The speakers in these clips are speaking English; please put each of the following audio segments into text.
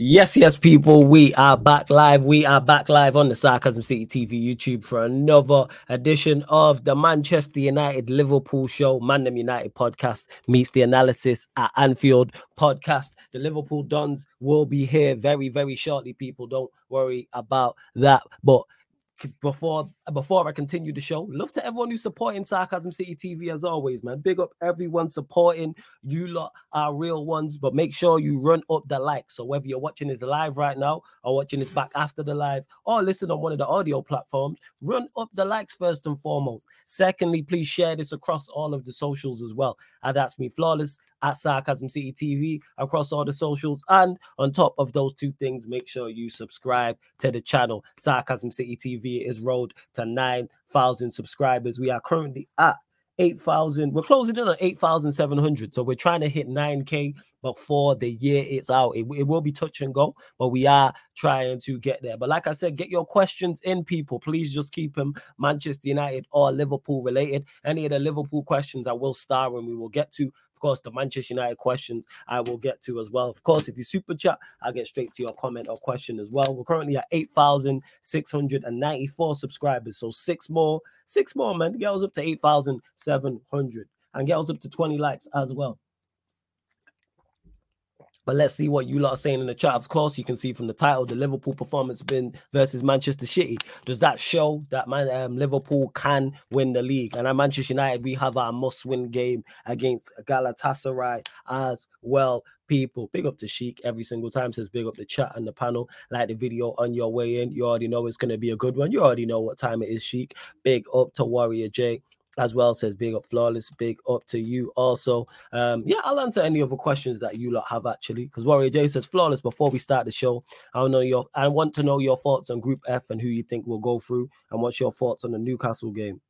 Yes, yes, people, we are back live. We are back live on the Sarcasm City TV YouTube for another edition of the Manchester United Liverpool show. Mandem United podcast meets the analysis at Anfield podcast. The Liverpool Dons will be here very, very shortly. People, don't worry about that. But before before I continue the show, love to everyone who's supporting Sarcasm City TV as always, man. Big up everyone supporting. You lot are real ones, but make sure you run up the likes. So whether you're watching this live right now or watching this back after the live or listen on one of the audio platforms, run up the likes first and foremost. Secondly, please share this across all of the socials as well. And that's me, flawless at Sarcasm City TV across all the socials. And on top of those two things, make sure you subscribe to the channel. Sarcasm City TV is rolled to 9,000 subscribers. We are currently at 8,000. We're closing in on 8,700. So we're trying to hit 9K before the year is out. It, it, will be touch and go, but we are trying to get there. But like I said, get your questions in, people. Please just keep them Manchester United or Liverpool related. Any of the Liverpool questions I will star and we will get to. Of course, the Manchester United questions I will get to as well. Of course, if you super chat, I'll get straight to your comment or question as well. We're currently at 8,694 subscribers. So six more, six more, man. Get us up to 8,700 and get us up to 20 likes as well. But let's see what you lot are saying in the chat. Of course, you can see from the title, the Liverpool performance been versus Manchester City. Does that show that man um, Liverpool can win the league? And at Manchester United, we have our must-win game against Galatasaray as well. People, big up to Sheik every single time. Says big up the chat and the panel. Like the video on your way in. You already know it's going to be a good one. You already know what time it is, Sheik. Big up to Warrior J as well says big up flawless big up to you also. Um yeah i'll answer any other questions that you lot have actually because warrior j says flawless before we start the show i know your i want to know your thoughts on group f and who you think will go through and what's your thoughts on the newcastle game?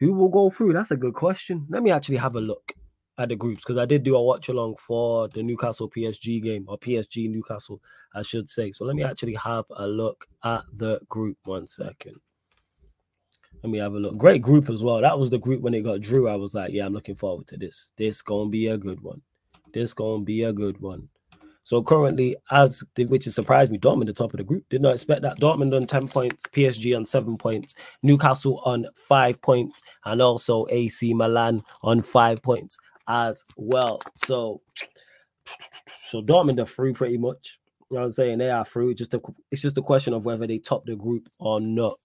Who will go through? That's a good question. Let me actually have a look at the groups because i did do a watch along for the newcastle psg game or psg newcastle i should say. So let me actually have a look at the group one second let me have a look. Great group as well. That was the group when it got Drew. I was like, yeah, I'm looking forward to this. This gonna be a good one. This gonna be a good one. So currently, as which has surprised me, Dortmund the top of the group. Did not expect that. Dortmund on 10 points, PSG on seven points, Newcastle on five points, and also AC Milan on five points as well. So, so Dortmund are through pretty much. You know what I'm saying? They are through. Just a, it's just a question of whether they top the group or not.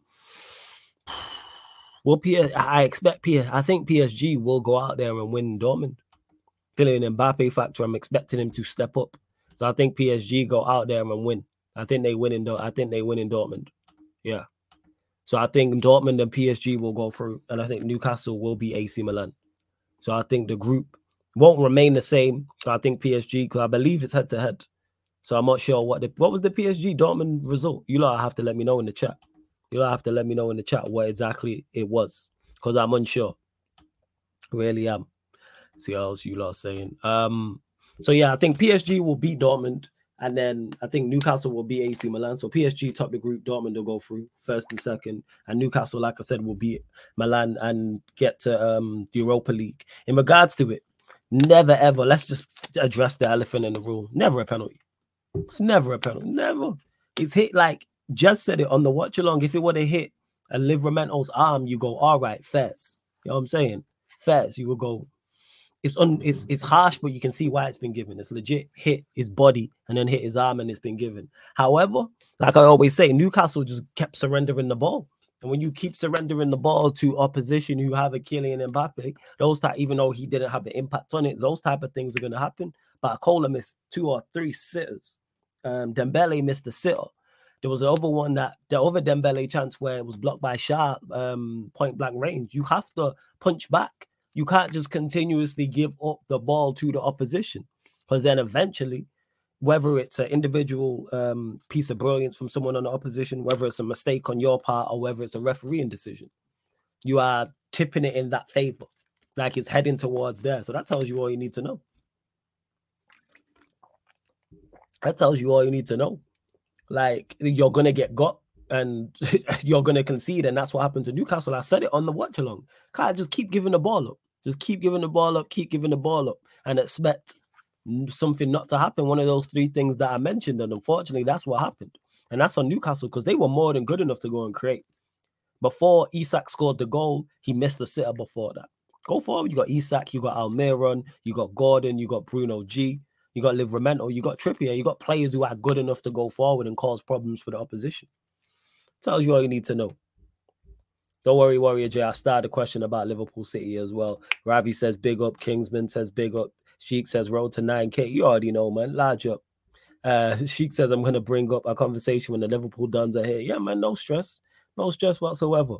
Well, P- I expect P- I think PSG will go out there and win Dortmund. Feeling Mbappe factor, I'm expecting him to step up. So I think PSG go out there and win. I think they win in I think they win in Dortmund. Yeah. So I think Dortmund and PSG will go through, and I think Newcastle will be AC Milan. So I think the group won't remain the same. I think PSG, because I believe it's head to head. So I'm not sure what the what was the PSG Dortmund result. You lot have to let me know in the chat. You'll have to let me know in the chat what exactly it was because I'm unsure. Really am. See how else you lot saying. Um, so yeah, I think PSG will beat Dortmund, and then I think Newcastle will beat AC Milan. So PSG top the group, Dortmund will go through first and second, and Newcastle, like I said, will beat Milan and get to um the Europa League. In regards to it, never ever. Let's just address the elephant in the room. Never a penalty. It's never a penalty. Never. It's hit like just said it on the watch along. If it would have hit a Livramento's arm, you go, all right, Fez. You know what I'm saying? Fez, you will go. It's on it's it's harsh, but you can see why it's been given. It's legit hit his body and then hit his arm and it's been given. However, like I always say, Newcastle just kept surrendering the ball. And when you keep surrendering the ball to opposition who have a Kylian Mbappe, those type, even though he didn't have the impact on it, those type of things are going to happen. Barcola missed two or three sitters. Um, Dembele missed a sitter. There was another one that the other Dembele chance where it was blocked by Schär, um, point blank range. You have to punch back. You can't just continuously give up the ball to the opposition because then eventually, whether it's an individual um, piece of brilliance from someone on the opposition, whether it's a mistake on your part, or whether it's a refereeing decision, you are tipping it in that favor, like it's heading towards there. So that tells you all you need to know. That tells you all you need to know. Like you're gonna get got and you're gonna concede, and that's what happened to Newcastle. I said it on the watch along. Can't just keep giving the ball up. Just keep giving the ball up, keep giving the ball up, and expect something not to happen. One of those three things that I mentioned, and unfortunately, that's what happened. And that's on Newcastle because they were more than good enough to go and create. Before Isak scored the goal, he missed the sitter before that. Go forward, you got Isak, you got Almiron, you got Gordon, you got Bruno G, you got Livramento, you got Trippier, you got players who are good enough to go forward and cause problems for the opposition. Tells you all you need to know. Don't worry, Warrior J. I started a question about Liverpool City as well. Ravi says big up. Kingsman says big up. Sheik says road to 9K. You already know, man. Large up. Uh, Sheik says I'm gonna bring up a conversation when the Liverpool Dons are here. Yeah, man, no stress, no stress whatsoever.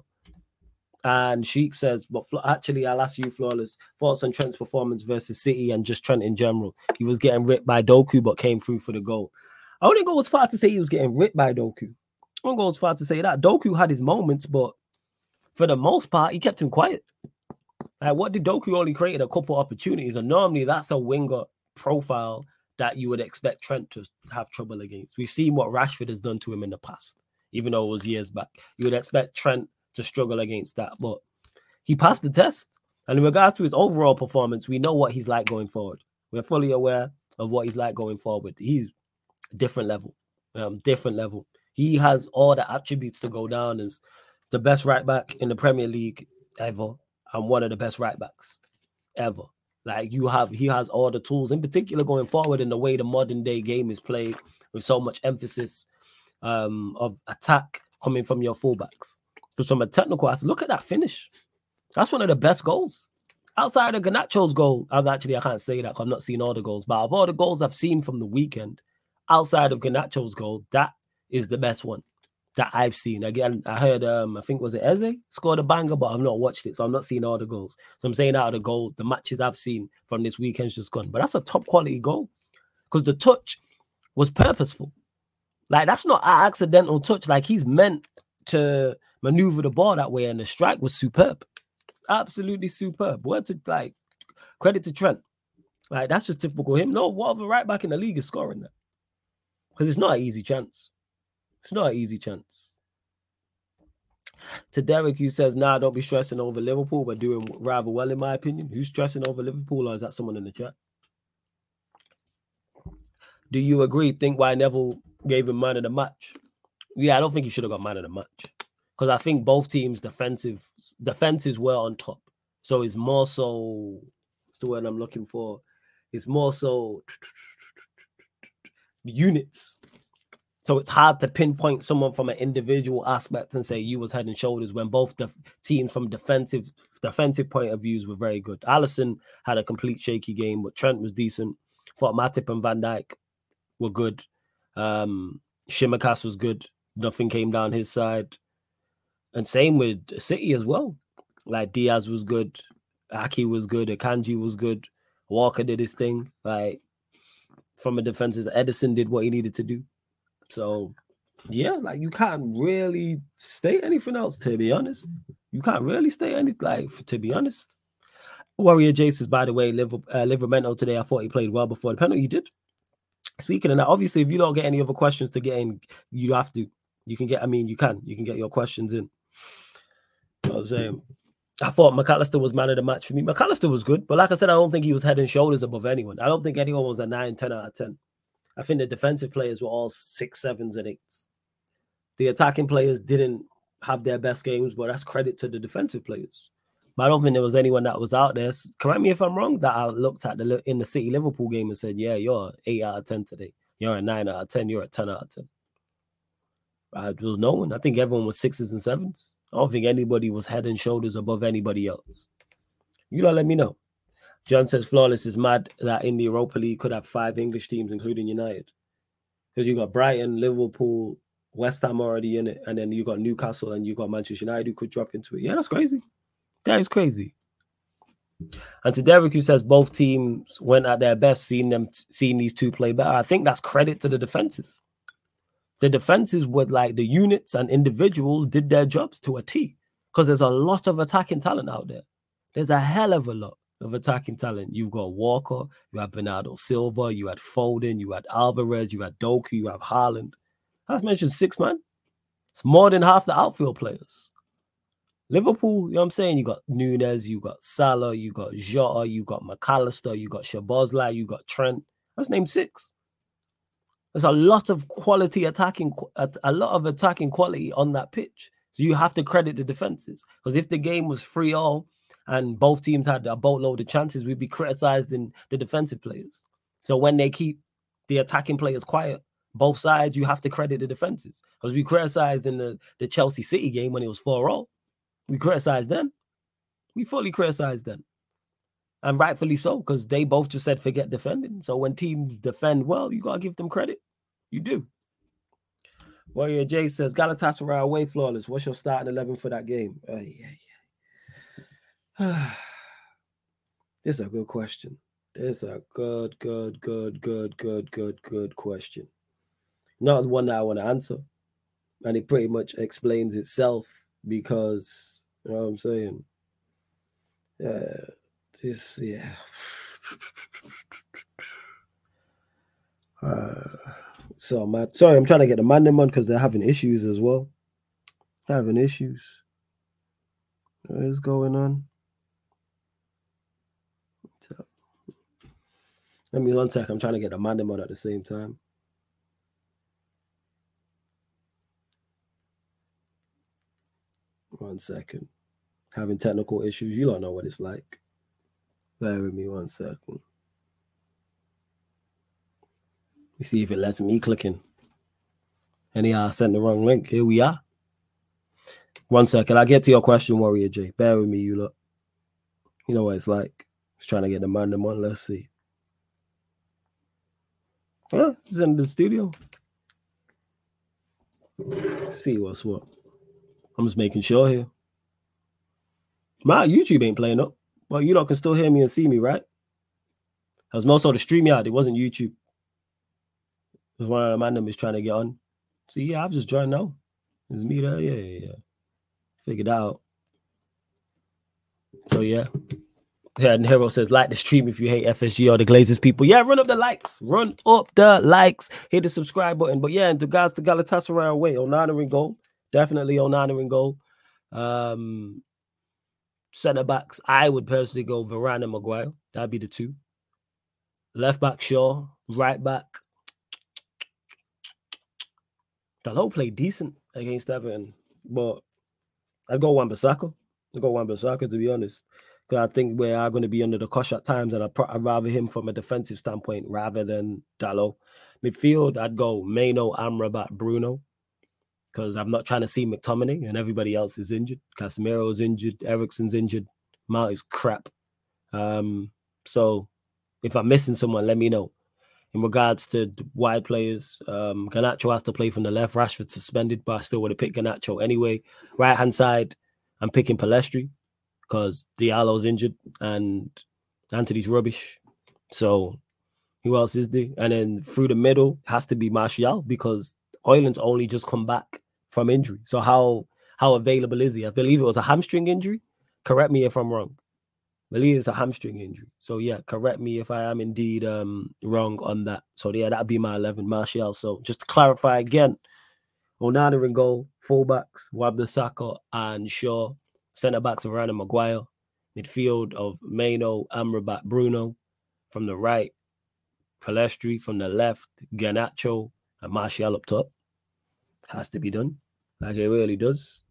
And Sheik says, but actually, I'll ask you, Flawless, thoughts on Trent's performance versus City and just Trent in general. He was getting ripped by Doku, but came through for the goal. I wouldn't go as far to say he was getting ripped by Doku. I wouldn't go as far to say that. Doku had his moments, but for the most part, he kept him quiet. Like, what did Doku only created a couple opportunities? And normally that's a winger profile that you would expect Trent to have trouble against. We've seen what Rashford has done to him in the past, even though it was years back. You would expect Trent to struggle against that, but he passed the test. And in regards to his overall performance, we know what he's like going forward. We're fully aware of what he's like going forward. He's a different level, um, different level. He has all the attributes to go down as the best right back in the Premier League ever and one of the best right backs ever. Like you have, he has all the tools, in particular going forward in the way the modern day game is played with so much emphasis um, of attack coming from your fullbacks. Because from a technical aspect, look at that finish. That's one of the best goals. Outside of Garnacho's goal, I've actually I can't say that because I've not seen all the goals, but of all the goals I've seen from the weekend, outside of Garnacho's goal, that is the best one that I've seen. Again, I heard um I think was it Eze scored a banger, but I've not watched it, so I'm not seeing all the goals. So I'm saying out of the goal, the matches I've seen from this weekend's just gone. But that's a top quality goal because the touch was purposeful. Like that's not an accidental touch. Like he's meant to maneuver the ball that way, and the strike was superb, absolutely superb. What to like credit to Trent. Like that's just typical him. No, what other right back in the league is scoring that? Because it's not an easy chance. It's not an easy chance. To Derek, who says, nah, don't be stressing over Liverpool. We're doing rather well, in my opinion. Who's stressing over Liverpool, or is that someone in the chat? Do you agree? Think why Neville gave him man of the match? Yeah, I don't think he should have got man of the match. Because I think both teams' defensive defenses were on top. So it's more so what's the word I'm looking for? It's more so units so it's hard to pinpoint someone from an individual aspect and say you was head and shoulders when both the teams from defensive defensive point of views were very good. Alisson had a complete shaky game, but Trent was decent. Thought Matip and Van Dijk were good. Um Tsimikas was good. Nothing came down his side. And same with City as well. Like Dias was good. Aké was good. Akanji was good. Walker did his thing. Like from a defensive, Ederson did what he needed to do. So yeah, like you can't really state anything else to be honest. You can't really state any like to be honest. Warrior Jace is by the way, Liver, uh, Livramento today. I thought he played well before the penalty. He did. Speaking of that, obviously, if you don't get any other questions to get in, you have to. You can get. I mean, you can. You can get your questions in. Know I'm saying. I thought Mac Allister was man of the match for me. Mac Allister was good, but like I said, I don't think he was head and shoulders above anyone. I don't think anyone was a 9, 10 out of 10. I think the defensive players were all six, sevens, and eights. The attacking players didn't have their best games, but that's credit to the defensive players. But I don't think there was anyone that was out there. Correct me if I'm wrong. That I looked at the in the City Liverpool game and said, "Yeah, you're eight out of ten today. You're a nine out of ten. You're a ten out of ten. Uh, there was no one. I think everyone was sixes and sevens. I don't think anybody was head and shoulders above anybody else. You don't let me know. John says flawless is mad that in the Europa League could have five English teams, including United, because you got Brighton, Liverpool, West Ham already in it, and then you got Newcastle and you got Manchester United who could drop into it. Yeah, that's crazy. That is crazy. And to Derek, who says both teams went at their best, seeing them, seeing these two play better. I think that's credit to the defenses. The defenses with like the units and individuals did their jobs to a T because there's a lot of attacking talent out there. There's a hell of a lot of attacking talent. You've got Walker, you have Bernardo Silva, you had Foden, you had Alvarez, you had Doku, you have Haaland. I've mentioned six, man. It's more than half the outfield players. Liverpool, you know what I'm saying? You got Nunez, you got Salah, you got Jota, you got Mac Allister, you got Szoboszlai, you got Trent. Let's name six. There's a lot of quality attacking, a lot of attacking quality on that pitch. So you have to credit the defenses. Because if the game was free all and both teams had a boatload of chances, we'd be criticizing the defensive players. So when they keep the attacking players quiet, both sides, you have to credit the defenses. Because we criticized in the, the Chelsea City game when it was 4 all. We criticized them. We fully criticized them. And rightfully so, because they both just said forget defending. So when teams defend well, you gotta give them credit. You do. Warrior J says Galatasaray away flawless. What's your starting eleven for that game? Yeah, yeah. this is a good question. This is a good, good, good, good, good, good, good question. Not the one that I want to answer. And it pretty much explains itself because you know what I'm saying? Yeah this yeah. Uh, so my sorry i'm trying to get the man on because they're having issues as well. Having issues. What is going on? Let me one sec i'm trying to get the man on at the same time. One second. Having technical issues you don't know what it's like Bear with me one second. You see if it lets me clicking. Anyhow, uh, I sent the wrong link. Here we are. One second. I'll get to your question, Warrior J. Bear with me, you look. You know what it's like. Just trying to get the man on. Let's see. Yeah, he's in the studio. See what's what. I'm just making sure here. My YouTube ain't playing up. Well, you lot can still hear me and see me, right? That was most of the StreamYard. It wasn't YouTube. It was one of the man is trying to get on. See, yeah, I've just joined now. It's me there. Yeah, yeah, yeah. Figured out. So yeah. Yeah, and Hero says, like the stream if you hate FSG or the Glazers people. Yeah, run up the likes. Run up the likes. Hit the subscribe button. But yeah, and to guys to Galatasaray away, Onana in goal. Definitely Onana in goal. Um, Centre backs, I would personally go Varane and Maguire. That'd be the two. Left back, Shaw. Right back. Dalot played decent against Everton, but I'd go Wan-Bissaka. I'd go Wan-Bissaka to be honest. Because I think we are going to be under the cosh at times, and I'd, I'd rather him from a defensive standpoint rather than Dalot. Midfield, I'd go Mainoo, Amrabat, Bruno because I'm not trying to see McTominay and everybody else is injured. Casemiro's injured, Eriksen's injured, Mount is crap. Um, so if I'm missing someone, let me know. In regards to wide players, um, Garnacho has to play from the left. Rashford suspended, but I still would have picked Garnacho anyway. Right hand side, I'm picking Pellistri because Diallo's injured and Anthony's rubbish. So who else is there? And then through the middle has to be Martial because Højlund's only just come back from injury. So how how available is he? I believe it was a hamstring injury. Correct me if I'm wrong. I believe it's a hamstring injury. So yeah, correct me if I am indeed um wrong on that. So yeah, that'd be my 11, Martial. So just to clarify again, Onana in goal, fullbacks, Wan-Bissaka and Shaw, centre backs of Rana Maguire, midfield of Mainoo, Amrabat, Bruno, from the right, Pellistri from the left, Garnacho, and Martial up top. Has to be done. Like it really does.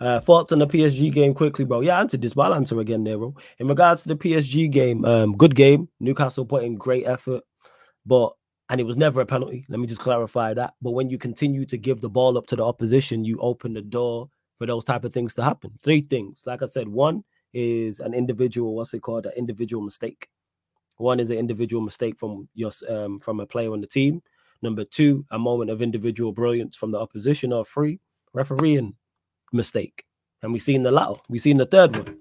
Uh, thoughts on the PSG game quickly, bro. Yeah, I answered this, but I'll answer again there, bro. In regards to the PSG game, um, good game. Newcastle put in great effort, but and it was never a penalty. Let me just clarify that. But when you continue to give the ball up to the opposition, you open the door for those type of things to happen. Three things, like I said, one is an individual, what's it called, an individual mistake. One is an individual mistake from your um, from a player on the team. Number two, a moment of individual brilliance from the opposition. Or three, refereeing mistake. And we've seen the latter. We've seen the third one.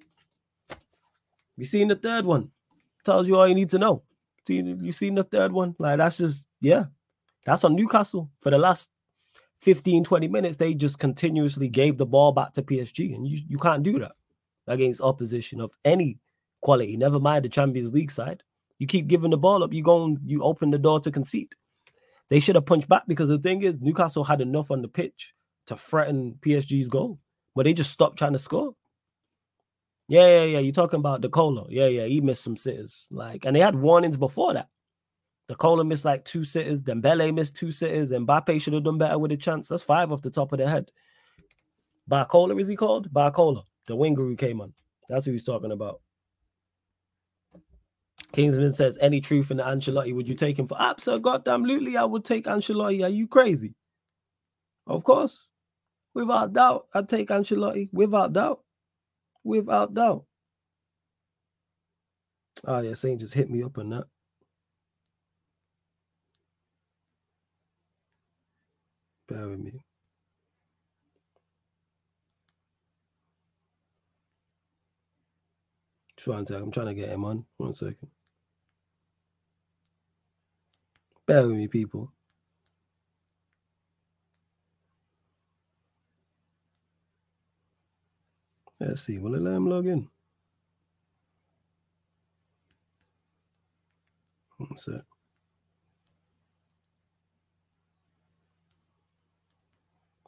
We've seen the third one. Tells you all you need to know. You've seen the third one. Like, that's just, yeah. That's on Newcastle for the last 15, 20 minutes. They just continuously gave the ball back to PSG. And you, you can't do that against opposition of any quality. Never mind the Champions League side. You keep giving the ball up, you go and you open the door to concede. They should have punched back because the thing is, Newcastle had enough on the pitch to threaten PSG's goal, but they just stopped trying to score. Yeah, yeah, yeah. You're talking about the Colo. Yeah, yeah. He missed some sitters. Like, and they had warnings before that. The Cola missed like two sitters. Dembele missed two sitters. Mbappe should have done better with a chance. That's five off the top of the head. Barcola, is he called? Barcola, the winger who came on. That's who he's talking about. Kingsman says, any truth in Ancelotti, would you take him for? Absolutely, goddamn, I would take Ancelotti. Are you crazy? Of course. Without doubt, I'd take Ancelotti. Without doubt. Without doubt. Oh, yeah, Saint just hit me up on that. Bear with me. Trying to, I'm trying to get him on. One second. Bear with me, people. Let's see. Will it let him log in? One sec.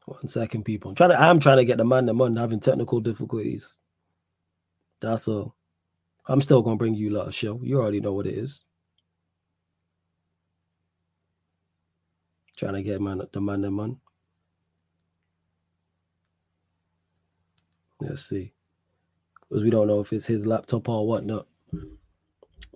One second, people. I'm trying to. I'm trying to get the man. The man having technical difficulties. That's all. I'm still gonna bring you a lot of show. You already know what it is. Trying to get man the man the man. Let's see. Because we don't know if it's his laptop or whatnot.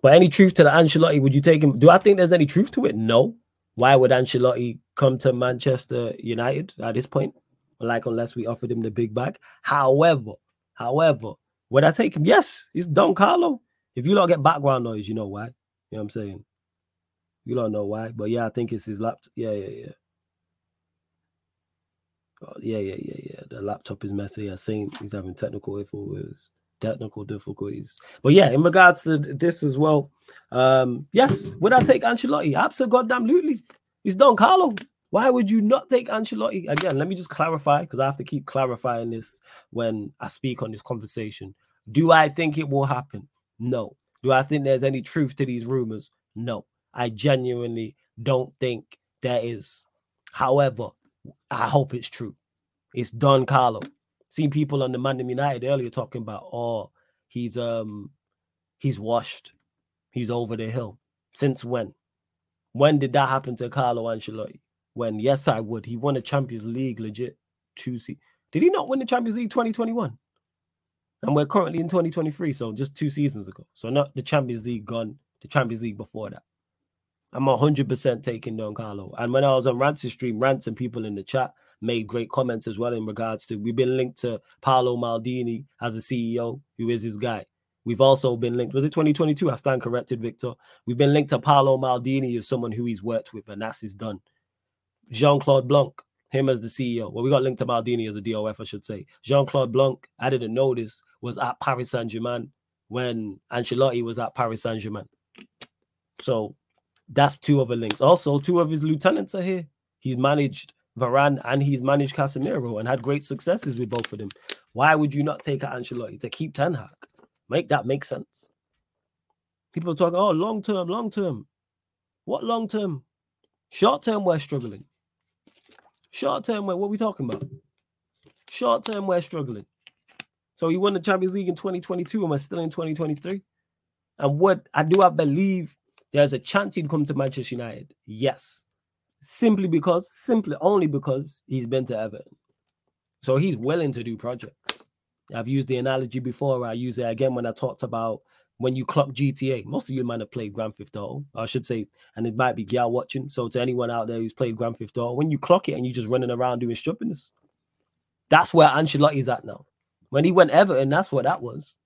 But any truth to the Ancelotti, would you take him? Do I think there's any truth to it? No. Why would Ancelotti come to Manchester United at this point? Like, unless we offered him the big bag. However, however, would I take him? Yes, it's Don Carlo. If you don't get background noise, you know why. You know what I'm saying? You don't know why, but yeah, I think it's his laptop. Yeah, yeah, yeah. Oh, yeah, yeah, yeah, yeah. The laptop is messy. I've seen he's having technical difficulties. Technical difficulties. But yeah, in regards to this as well, um, yes, would I take Ancelotti? Absolutely. Goddamn Lutely. He's Don Carlo. Why would you not take Ancelotti? Again, let me just clarify because I have to keep clarifying this when I speak on this conversation. Do I think it will happen? No. Do I think there's any truth to these rumors? No. I genuinely don't think there is. However, I hope it's true. It's Don Carlo. Seen people on the Man United earlier talking about, oh, he's um he's washed. He's over the hill. Since when? When did that happen to Carlo Ancelotti? when yes, I would. He won a Champions League legit two se- Did he not win the Champions League 2021? And we're currently in 2023, so just two seasons ago. So not the Champions League gone, the Champions League before that. I'm 100% taking Don Carlo. And when I was on Rant's stream, Rants and people in the chat made great comments as well in regards to we've been linked to Paolo Maldini as a CEO, who is his guy. We've also been linked. Was it 2022? I stand corrected, Victor. We've been linked to Paolo Maldini as someone who he's worked with, and that's his done. Jean Claude Blanc, him as the CEO. Well, we got linked to Maldini as a DOF, I should say. Jean Claude Blanc, I didn't know this, was at Paris Saint Germain when Ancelotti was at Paris Saint Germain. So that's two other links. Also, two of his lieutenants are here. He's managed Varane and he's managed Casemiro and had great successes with both of them. Why would you not take Ancelotti to keep Ten Hag? Make that make sense. People are talking, oh, long term, long term. What long term? Short term, we're struggling. Short term, what are we talking about? Short term, we're struggling. So he won the Champions League in 2022, and we're still in 2023. And what I do, I believe there's a chance he'd come to Manchester United. Yes, simply because, simply only because he's been to Everton. So he's willing to do projects. I've used the analogy before. I use it again when I talked about when you clock GTA. Most of you might have played Grand Theft Auto, I should say, and it might be Gal watching. So to anyone out there who's played Grand Theft Auto, when you clock it and you're just running around doing stupidness, that's where Ancelotti's at now. When he went Everton, that's what that was.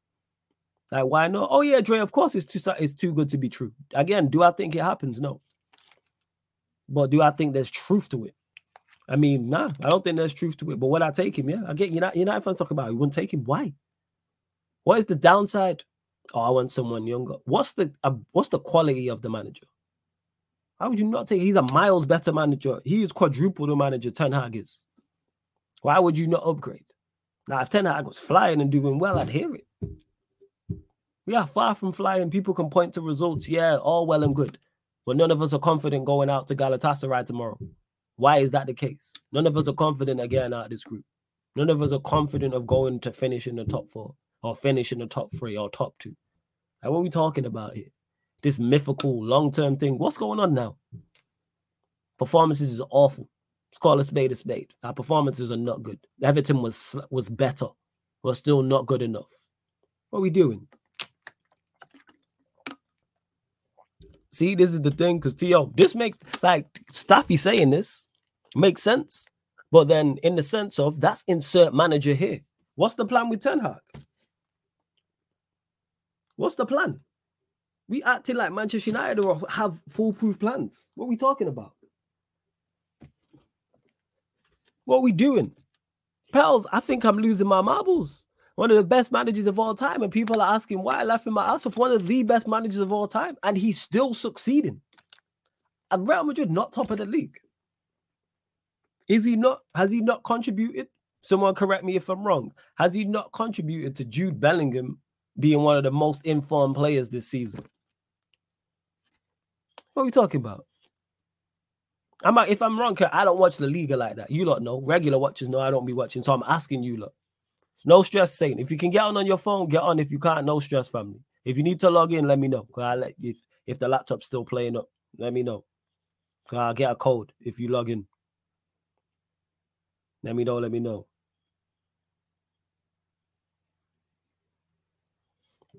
Like, why not? Oh yeah, Dre. Of course, it's too it's too good to be true. Again, do I think it happens? No. But do I think there's truth to it? I mean, nah, I don't think there's truth to it. But would I take him? Yeah, I get United. United fans talk about it. We wouldn't take him. Why? What is the downside? Oh, I want someone younger. What's the uh, what's the quality of the manager? How would you not take? He's a miles better manager. He is quadruple the manager Ten Hag is. Why would you not upgrade? Now, if Ten Hag was flying and doing well, I'd hear it. We are far from flying. People can point to results. Yeah, all well and good. But none of us are confident going out to Galatasaray tomorrow. Why is that the case? None of us are confident again out of this group. None of us are confident of going to finish in the top four or finish in the top three or top two. Like, what are we talking about here? this mythical long-term thing. What's going on now? Performances is awful. Let's call a spade a spade. Our performances are not good. Everton was was better, but still not good enough. What are we doing? See, this is the thing, because T.O., this makes like Staffy saying this makes sense. But then in the sense of that's insert manager here. What's the plan with Ten Hag? What's the plan? We acting like Manchester United or have foolproof plans. What are we talking about? What are we doing? Pels, I think I'm losing my marbles. One of the best managers of all time, and people are asking why I him my ass off one of the best managers of all time, and he's still succeeding. And Real Madrid not top of the league. Is he not? Has he not contributed? Someone correct me if I'm wrong. Has he not contributed to Jude Bellingham being one of the most informed players this season? What are we talking about? I'm like, if I'm wrong, I don't watch the Liga like that. You lot know. Regular watchers know I don't be watching. So I'm asking you lot. No stress, saying if you can get on on your phone, get on. If you can't, no stress, family. If you need to log in, let me know. Cause I let if if the laptop's still playing up, let me know. Cause I'll get a code if you log in. Let me know. Let me know.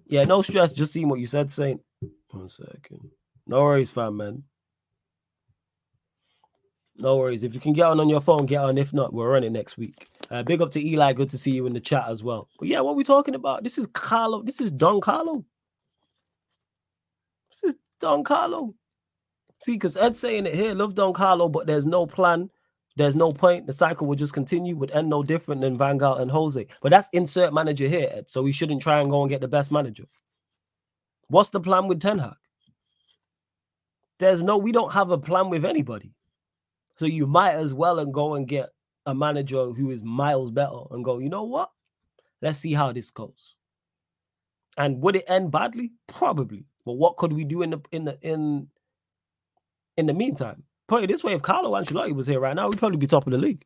Yeah, no stress. Just seeing what you said, Saint. One second. No worries, fam, man. No worries. If you can get on on your phone, get on. If not, we're running next week. Uh, big up to Eli. Good to see you in the chat as well. But yeah, what we talking about? This is Carlo. This is Don Carlo. This is Don Carlo. See, because Ed's saying it here. Love Don Carlo, but there's no plan. There's no point. The cycle will just continue. Would end no different than Van Gaal and Jose. But that's insert manager here, Ed. So we shouldn't try and go and get the best manager. What's the plan with Ten Hag? There's no. We don't have a plan with anybody. So you might as well and go and get a manager who is miles better and go, you know what? Let's see how this goes. And would it end badly? Probably. But what could we do in the in the in in the meantime? Put it this way: if Carlo Ancelotti was here right now, we'd probably be top of the league.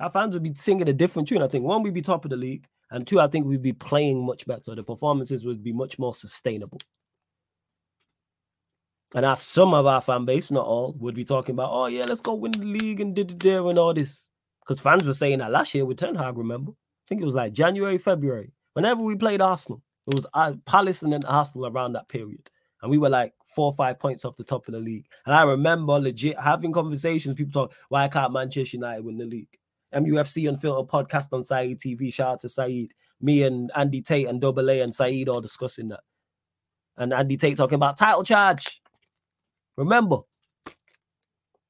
Our fans would be singing a different tune. I think one, we'd be top of the league, and two, I think we'd be playing much better. The performances would be much more sustainable. And if some of our fan base, not all, would be talking about, oh yeah, let's go win the league and did there and all this. Because fans were saying that last year with Ten Hag, remember? I think it was like January, February. Whenever we played Arsenal, it was uh, Palace and then Arsenal around that period. And we were like four or five points off the top of the league. And I remember legit having conversations, people talk, why can't Manchester United win the league? MUFC Unfiltered podcast on Saeed TV. Shout out to Saeed. Me and Andy Tate and Double A and Saeed all discussing that. And Andy Tate talking about title charge. Remember,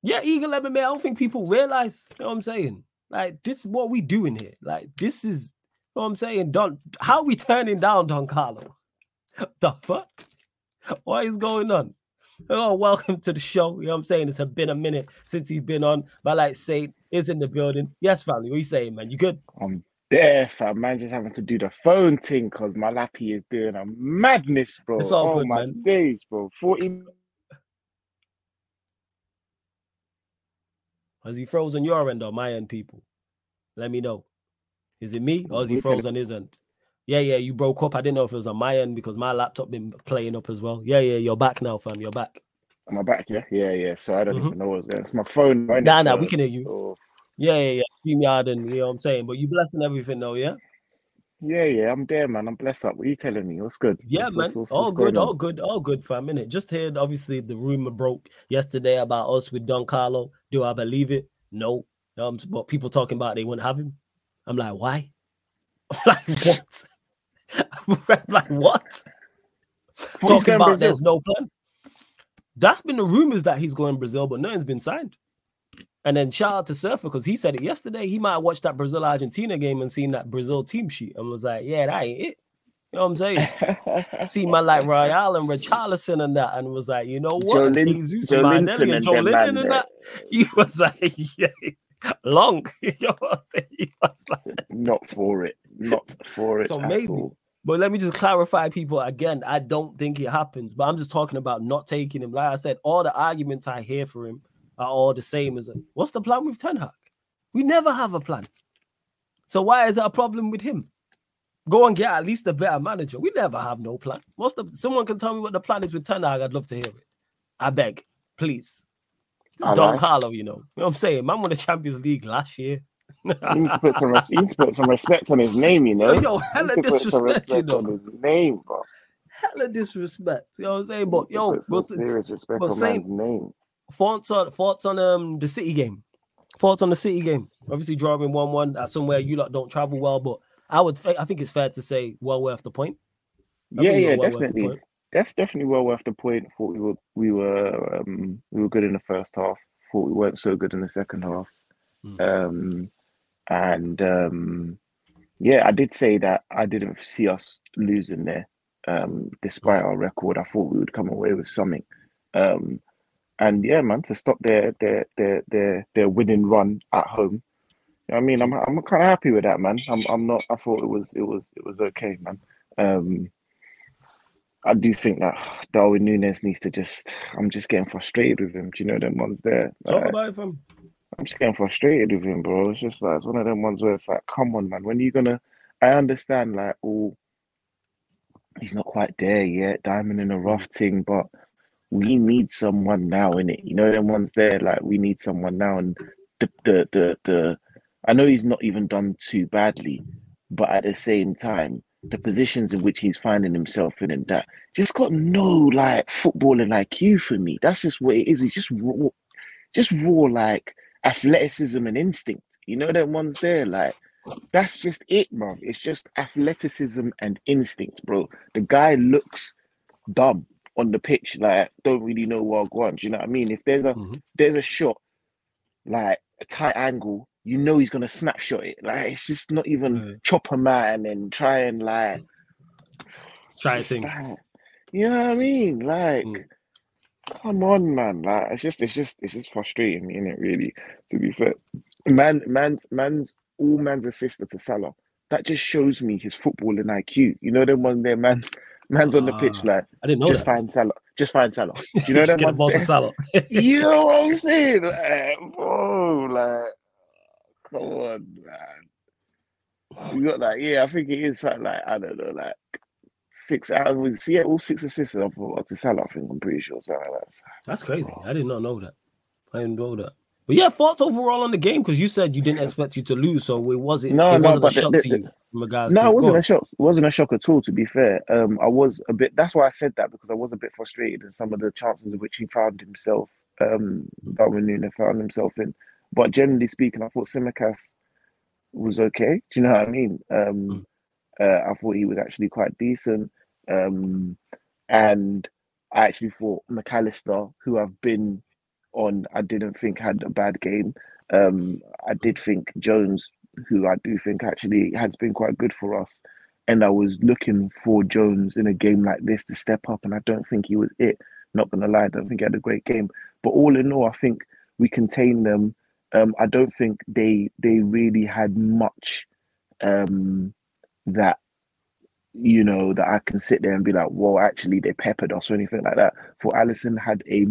yeah, Eagle MMA. I don't think people realize. You know what I'm saying? Like this is what we doing here. Like this is you know what I'm saying. Don, how we turning down Don Carlo? the fuck? What is going on? Oh, welcome to the show. You know what I'm saying? It's been a minute since he's been on. But like say is in the building. Yes, family. What you saying, man? You good? I'm there, fam. Man, just having to do the phone thing because my lappy is doing a madness, bro. It's all oh good, my man. days, bro. 40 Has he frozen your end or my end, people? Let me know. Is it me or is he frozen his end? Yeah, yeah, you broke up. I didn't know if it was on my end because my laptop been playing up as well. Yeah, yeah, you're back now, fam. You're back. Am I back? Yeah, yeah, yeah. So I don't Mhm. even know what's going. It's my phone. innit? Nah, nah, So- we can hear you. so- Yeah, yeah, yeah. StreamYard and you know what I'm saying. But you blessing everything though, yeah? Yeah, yeah. I'm there, man. I'm blessed up. What are you telling me? What's good? Yeah, What's- man. what's- what's- all good, all good, all good, fam. Minute. Just heard obviously the rumor broke yesterday about us with Don Carlo. Do I believe it? No. Um, but people talking about they wouldn't have him. I'm like, why? like what? like what? Talking about Brazil. there's no plan. That's been the rumors that he's going Brazil, but nothing's been signed. And then shout out to Surfer because he said it yesterday. He might watch that Brazil Argentina game and seen that Brazil team sheet and was like, yeah, that ain't it. You know what I'm saying? see my like Royale and Richarlison and that, and was like, you know what? Joe Lin- Jesus Joe and Linton and Joelinton man and that. He was like, yeah, long. you know what I'm saying? He was like- Not for it. Not for it. So maybe. all. But let me just clarify, people. Again, I don't think it happens, but I'm just talking about not taking him. Like I said, all the arguments I hear for him are all the same as what's the plan with Ten Hag? We never have a plan. So why is it a problem with him? Go and get at least a better manager. We never have no plan. What's the someone can tell me what the plan is with Ten Hag? I'd love to hear it. I beg, please. I Don like. Carlo, you know. You know what I'm saying? Man won the Champions League last year. You need to put some res- you need to put some respect on his name, you know. Yo, hella need to put some disrespect, you know. on his name, bro. Hella disrespect. You know what I'm saying? But yo, but serious respect but on same- name. Thoughts on thoughts on um the City game. Thoughts on the City game. Obviously, drawing one one at somewhere you lot don't travel well, but I would I think it's fair to say well worth the point. I Yeah, yeah, well definitely. Def, definitely well worth the point. Thought we were we were um, we were good in the first half. Thought we weren't so good in the second half. Mm. Um, and um, yeah, I did say that I didn't see us losing there. Um, despite our record, I thought we would come away with something. Um, and yeah, man, to stop their their their their their winning run at home. I mean, I'm I'm kind of happy with that, man. I'm I'm not. I thought it was it was it was okay, man. Um, I do think that Darwin Nunez needs to just. I'm just getting frustrated with him. Do you know them ones there? Talk Like, about from I'm just getting frustrated with him, bro. It's just like it's one of them ones where it's like, come on, man. When are you gonna? I understand, like, oh, he's not quite there yet. Diamond in a rough thing, but we need someone now in it. You know, them ones there, like we need someone now. And the the the the. I know he's not even done too badly, but at the same time, the positions in which he's finding himself in and that just got no like footballing IQ for me. That's just what it is. It's just raw, just raw like athleticism and instinct. You know them ones there, like that's just it, bro. It's just athleticism and instinct, bro. The guy looks dumb on the pitch, like don't really know what going. Do you know what I mean? If there's a Mhm. there's a shot, like a tight angle, you know he's gonna snapshot it. Like it's just not even Yeah. chop a man and try and like try just thing. like- you know what I mean? Like, Mm. come on, man. Like, it's just, it's just, it's just frustrating me, innit? Really, to be fair, man, man's, man's, all man's a sister to Salah. That just shows me his footballing IQ. You know, them one there, man. Man's on the pitch, Ah, like, I didn't know just that. find Salah, just find Salah. Do you know them get ball to? Salah. You know what I'm saying? Like, bro, like, come on, man. You got like, yeah, I think it is something like, I don't know, like six out of see yeah, all six assists of to Salah, I think I'm pretty sure something like that. That's crazy. I did not know that. I didn't know that. But yeah, thoughts overall on the game because you said you didn't expect you to lose, so it wasn't. No, it no, wasn't a shock the- to you regards. No, to, it wasn't a shock. It wasn't a shock at all. To be fair, um, I was a bit. That's why I said that because I was a bit frustrated in some of the chances in which he found himself. Um, Darwin Nunez found himself in. But generally speaking, I thought Tsimikas was okay. Do you know what I mean? Um, uh, I thought he was actually quite decent. Um, and I actually thought Mac Allister, who I've been on, I didn't think had a bad game. Um, I did think Jones, who I do think actually has been quite good for us. And I was looking for Jones in a game like this to step up, and I don't think he was it. Not gonna lie, I don't think he had a great game. But all in all, I think we contained them. Um, I don't think they they really had much um, that you know that I can sit there and be like, "Well, actually, they peppered us" or anything like that. For Alisson had a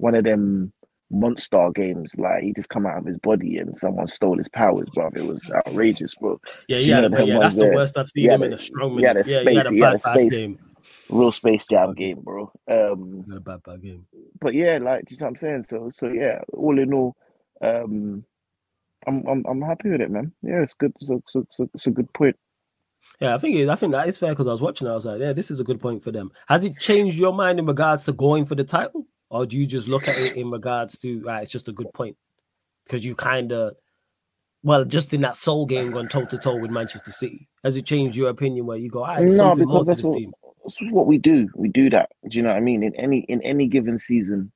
one of them monster games, like he just come out of his body and someone stole his powers, bro. It was outrageous, bro. Yeah, Do he you had know a, them yeah, ones that's the worst I've seen him had in a- a strong he had minute. a Yeah, he space- had a he had a space. game. Real Space Jam game, bro. Um, a bad, bad game. but yeah, like do you what I'm saying? So so yeah, all in all, um, I'm I'm I'm happy with it, man. Yeah, it's good. It's a, it's a, it's a good point. Yeah, I think it, I think that is fair because I was watching. I was like, yeah, this is a good point for them. Has it changed your mind in regards to going for the title, or do you just look at it in regards to right, it's just a good point because you kind of, well, just in that soul game going toe to toe with Manchester City, has it changed your opinion where you go, ah, there's No, something more because to that's this what team? that's what we do. We do that. Do you know what I mean? In any in any given season,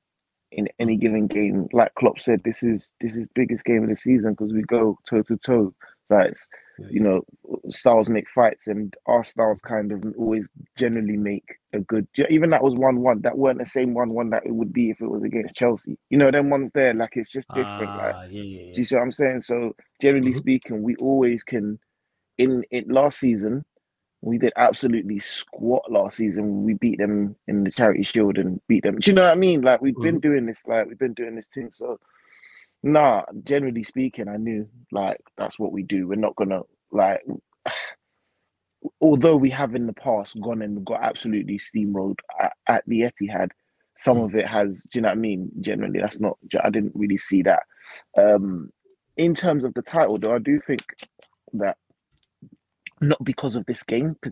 in any given game, like Klopp said, this is this is biggest game of the season because we go toe to toe. Like. You know, styles make fights, and our styles kind of always generally make a good. Even that was one one. That weren't the same one one that it would be if it was against Chelsea. You know, them ones there, like it's just different. like Ah, yeah, yeah, do you see what I'm saying? So generally Mhm. speaking, we always can. In in last season, we did absolutely squat last season. We beat them in the Charity Shield and beat them. Do you know what I mean? Like we've been doing this, like we've been doing this thing. So, nah. Generally speaking, I knew like that's what we do. We're not gonna like. although we have in the past gone and got absolutely steamrolled at, at the Etihad, some Mm. of it has. Do you know what I mean? Generally, that's not. I didn't really see that. Um, in terms of the title, though, I do think that not because of this game per,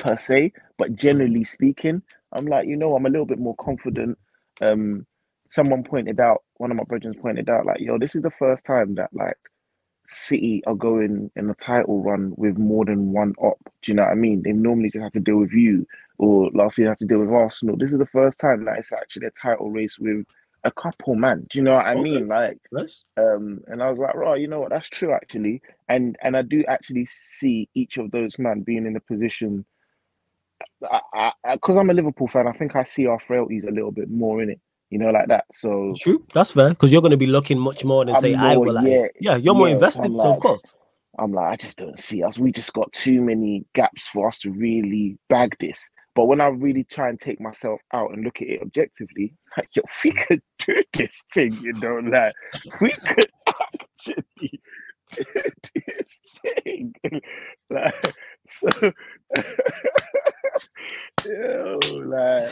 per se, but generally speaking, I'm like, you know, I'm a little bit more confident. Um, someone pointed out, one of my brethren pointed out, like, yo, this is the first time that like City are going in a title run with more than one op. Do you know what I mean? They normally just have to deal with you, or last year they had to deal with Arsenal. This is the first time that it's actually a title race with a couple, man. Do you know what I Okay. mean? Like, Yes. um, and I was like, right, you know what, that's true actually, and and I do actually see each of those men being in a position. I, I, because I'm a Liverpool fan, I think I see our frailties a little bit more in it, you know, like that. So True. That's fair because you're going to be looking much more than I'm say I will. Like, yeah, yeah, you're more yeah, invested, I'm so of course. I'm like, I just don't see us. We just got too many gaps for us to really bag this. But when I really try and take myself out and look at it objectively, like, yo, we could do this thing, you know, like we could actually do this thing. Like, so, yo, like,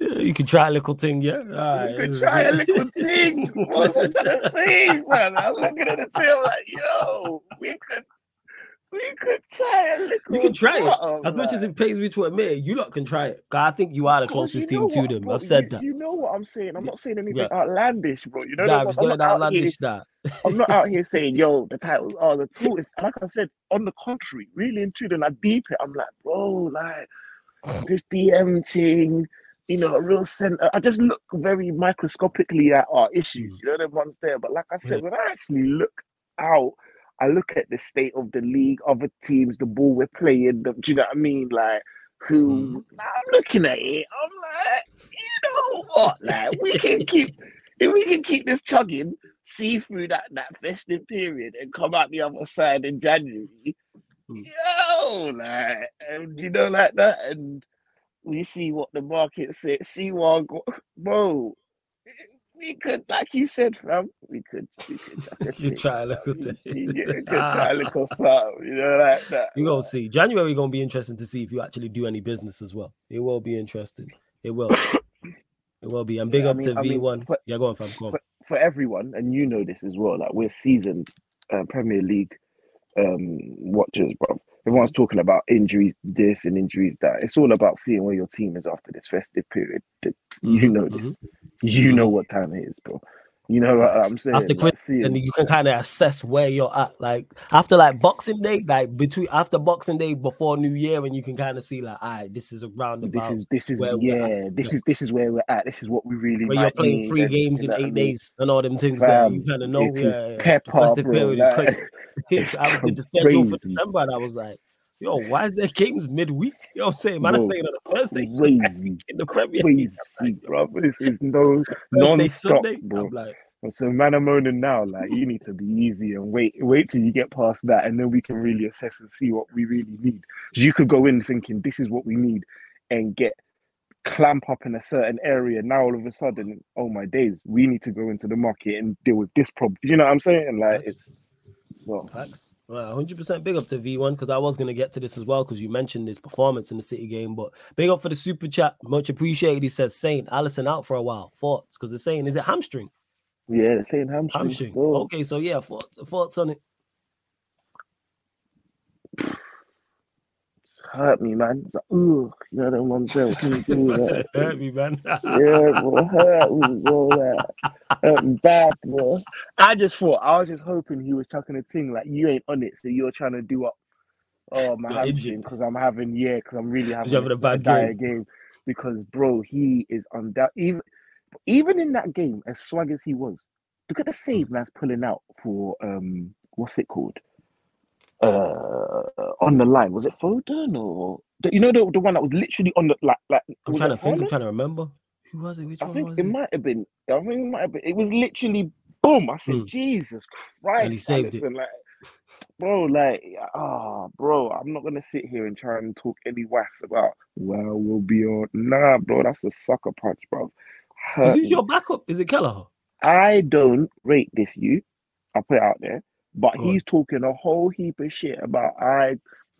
you can try a little thing, yeah. All right. we could try a little thing. What was I trying to say, man? I'm looking at the thing like, yo, we could, we could try a little. You can try it. As much as it pains me to admit you lot can try it. I think you are the closest you team know to them. bro, I've said you, that. You know what I'm saying? I'm not saying anything Yeah. outlandish, bro. You know, Nah, I'm not not out here outlandish that. I'm not out here saying, yo, the title, oh, the tool is, like I said, on the contrary, really and truly, and I deep it, I'm like, bro, like, this DM thing, you know, a real center. I just look very microscopically at our issues, you know, the ones there. But like I said, when I actually look out, I look at the state of the league, other teams, the ball we're playing, the, do you know what I mean? Like, who, I'm looking at it, I'm like, you know what, like, we can keep, if we can keep this chugging, see through that that festive period and come out the other side in January. Mm. Yo, like, and you know, like that, and we see what the market says. See what, bro. We could, like you said, fam. We could, we could, You try a little thing. could try a little something, you know, like that. You gonna see. January gonna be interesting to see if you actually do any business as well. It will be interesting. It will. It will be. And big Yeah, I up mean- to I mean, V1. for- yeah, go on, fam. Go on. for, for everyone, and you know this as well, like we're seasoned uh, Premier League um, watchers, bro. Everyone's talking about injuries, this and injuries that. It's all about seeing where your team is after this festive period. Th- You know this. Mm-hmm. You know what time it is, bro. You know what I'm saying? After like, Christmas, seeing- and you can kind of assess where you're at. Like after like Boxing Day, like between after Boxing Day before New Year, and you can kind of see like, all right, this is around this is this is where yeah, this is this is where we're at. This is what we really where you're playing three games in what I eight mean? days and all them things there. You kind of know. it is yeah, yeah, yeah. pepper, the festive bro, period is like, crazy. it's I did the schedule for crazy. December, and I was like, yo, why is there games midweek? You know what I'm saying? Man, I'm playing on a Thursday Crazy. in the Premier League. Crazy, bro. This is no Thursday, non-stop, Sunday. bro. I'm like, So man, I'm moaning now. Like you need to be easy and wait, wait till you get past that, and then we can really assess and see what we really need. You could go in thinking this is what we need, and get clamp up in a certain area. Now all of a sudden, oh my days, we need to go into the market and deal with this problem. You know what I'm saying? Like Facts. it's so Facts. Well, 100% big up to V1 because I was going to get to this as well because you mentioned his performance in the City game. But big up for the super chat. Much appreciated. He says, Saint, Alisson out for a while. Thoughts? Because they're saying, is it hamstring? yeah, they're saying hamstring. Hamstring. still. Okay, so yeah, thoughts, thoughts on it. Hurt me, man. It's like, ooh, you know, them ones there. Can you do that? hurt me, man. Yeah, bro, hurt me, bro. Like, hurt me bad, bro. I just thought, I was just hoping he was chucking a thing like you ain't on it, so you're trying to do up. Oh, my hamstring because I'm having yeah, because I'm really having, having a bad dire game. Because bro, he is undoubt even even in that game, as swag as he was, look at the save man's pulling out for um what's it called? Uh, on the line was it Foden or you know the, the one that was literally on the like like I'm trying to think. I'm trying to remember. Who was it? Which I one think was it it? might have been. I think it might have been. It was literally boom. I said, Hmm. Jesus Christ, And he saved it. Like, bro, like, ah, bro, I'm not gonna sit here and try and talk any wax about. Well, we'll be on. Nah, bro, that's a sucker punch, bro. Hurt who's me. your backup? Is it Kelleher? I don't rate this you. I'll put it out there. But he's talking a whole heap of shit about I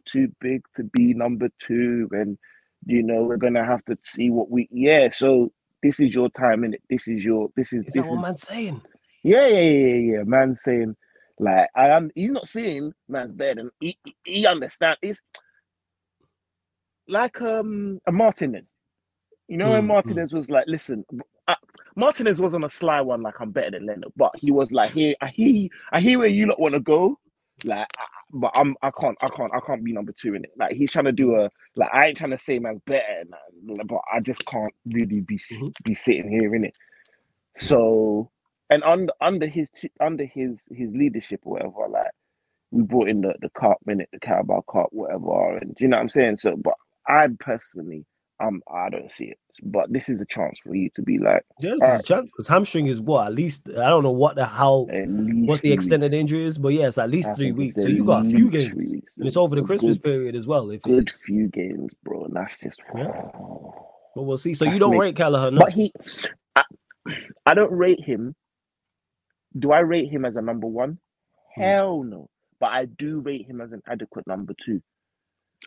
too big to be number two, and you know we're gonna have to see what we. Yeah, so this is your time, and this is your. This is Is this that what is. man's saying? Yeah, yeah, yeah, yeah. Man saying like I am. He's not saying man's better than he. He, he understand. It's like um a Martinez. You know when Mm, mm. Martinez was like, listen, uh, Martinez was on a sly one, like I'm better than Leno, but he was like, here, I hear, I hear where you lot want to go, like, I, but I'm, I can't, I can't, I can't be number two in it. Like he's trying to do a, like I ain't trying to say man's better, that, but I just can't really be Mhm. be sitting here in it. So, and under under his under his his leadership or whatever, like we brought in the the cup minute, the Carabao Cup, whatever, and do you know what I'm saying? So, but I personally, um, I don't see it. But this is a chance for you to be like Yeah, this is a chance because hamstring is what at least I don't know what the how what the extent of the injury is, but it's at least I three weeks. So you got a few games, weeks, and it's over the Christmas good, period as well. If good it's, few games, bro. And that's just. Yeah. but we'll see. So you don't me. rate Kelleher, no? But he, I, I don't rate him. Do I rate him as a number one? Hmm. Hell no. But I do rate him as an adequate number two.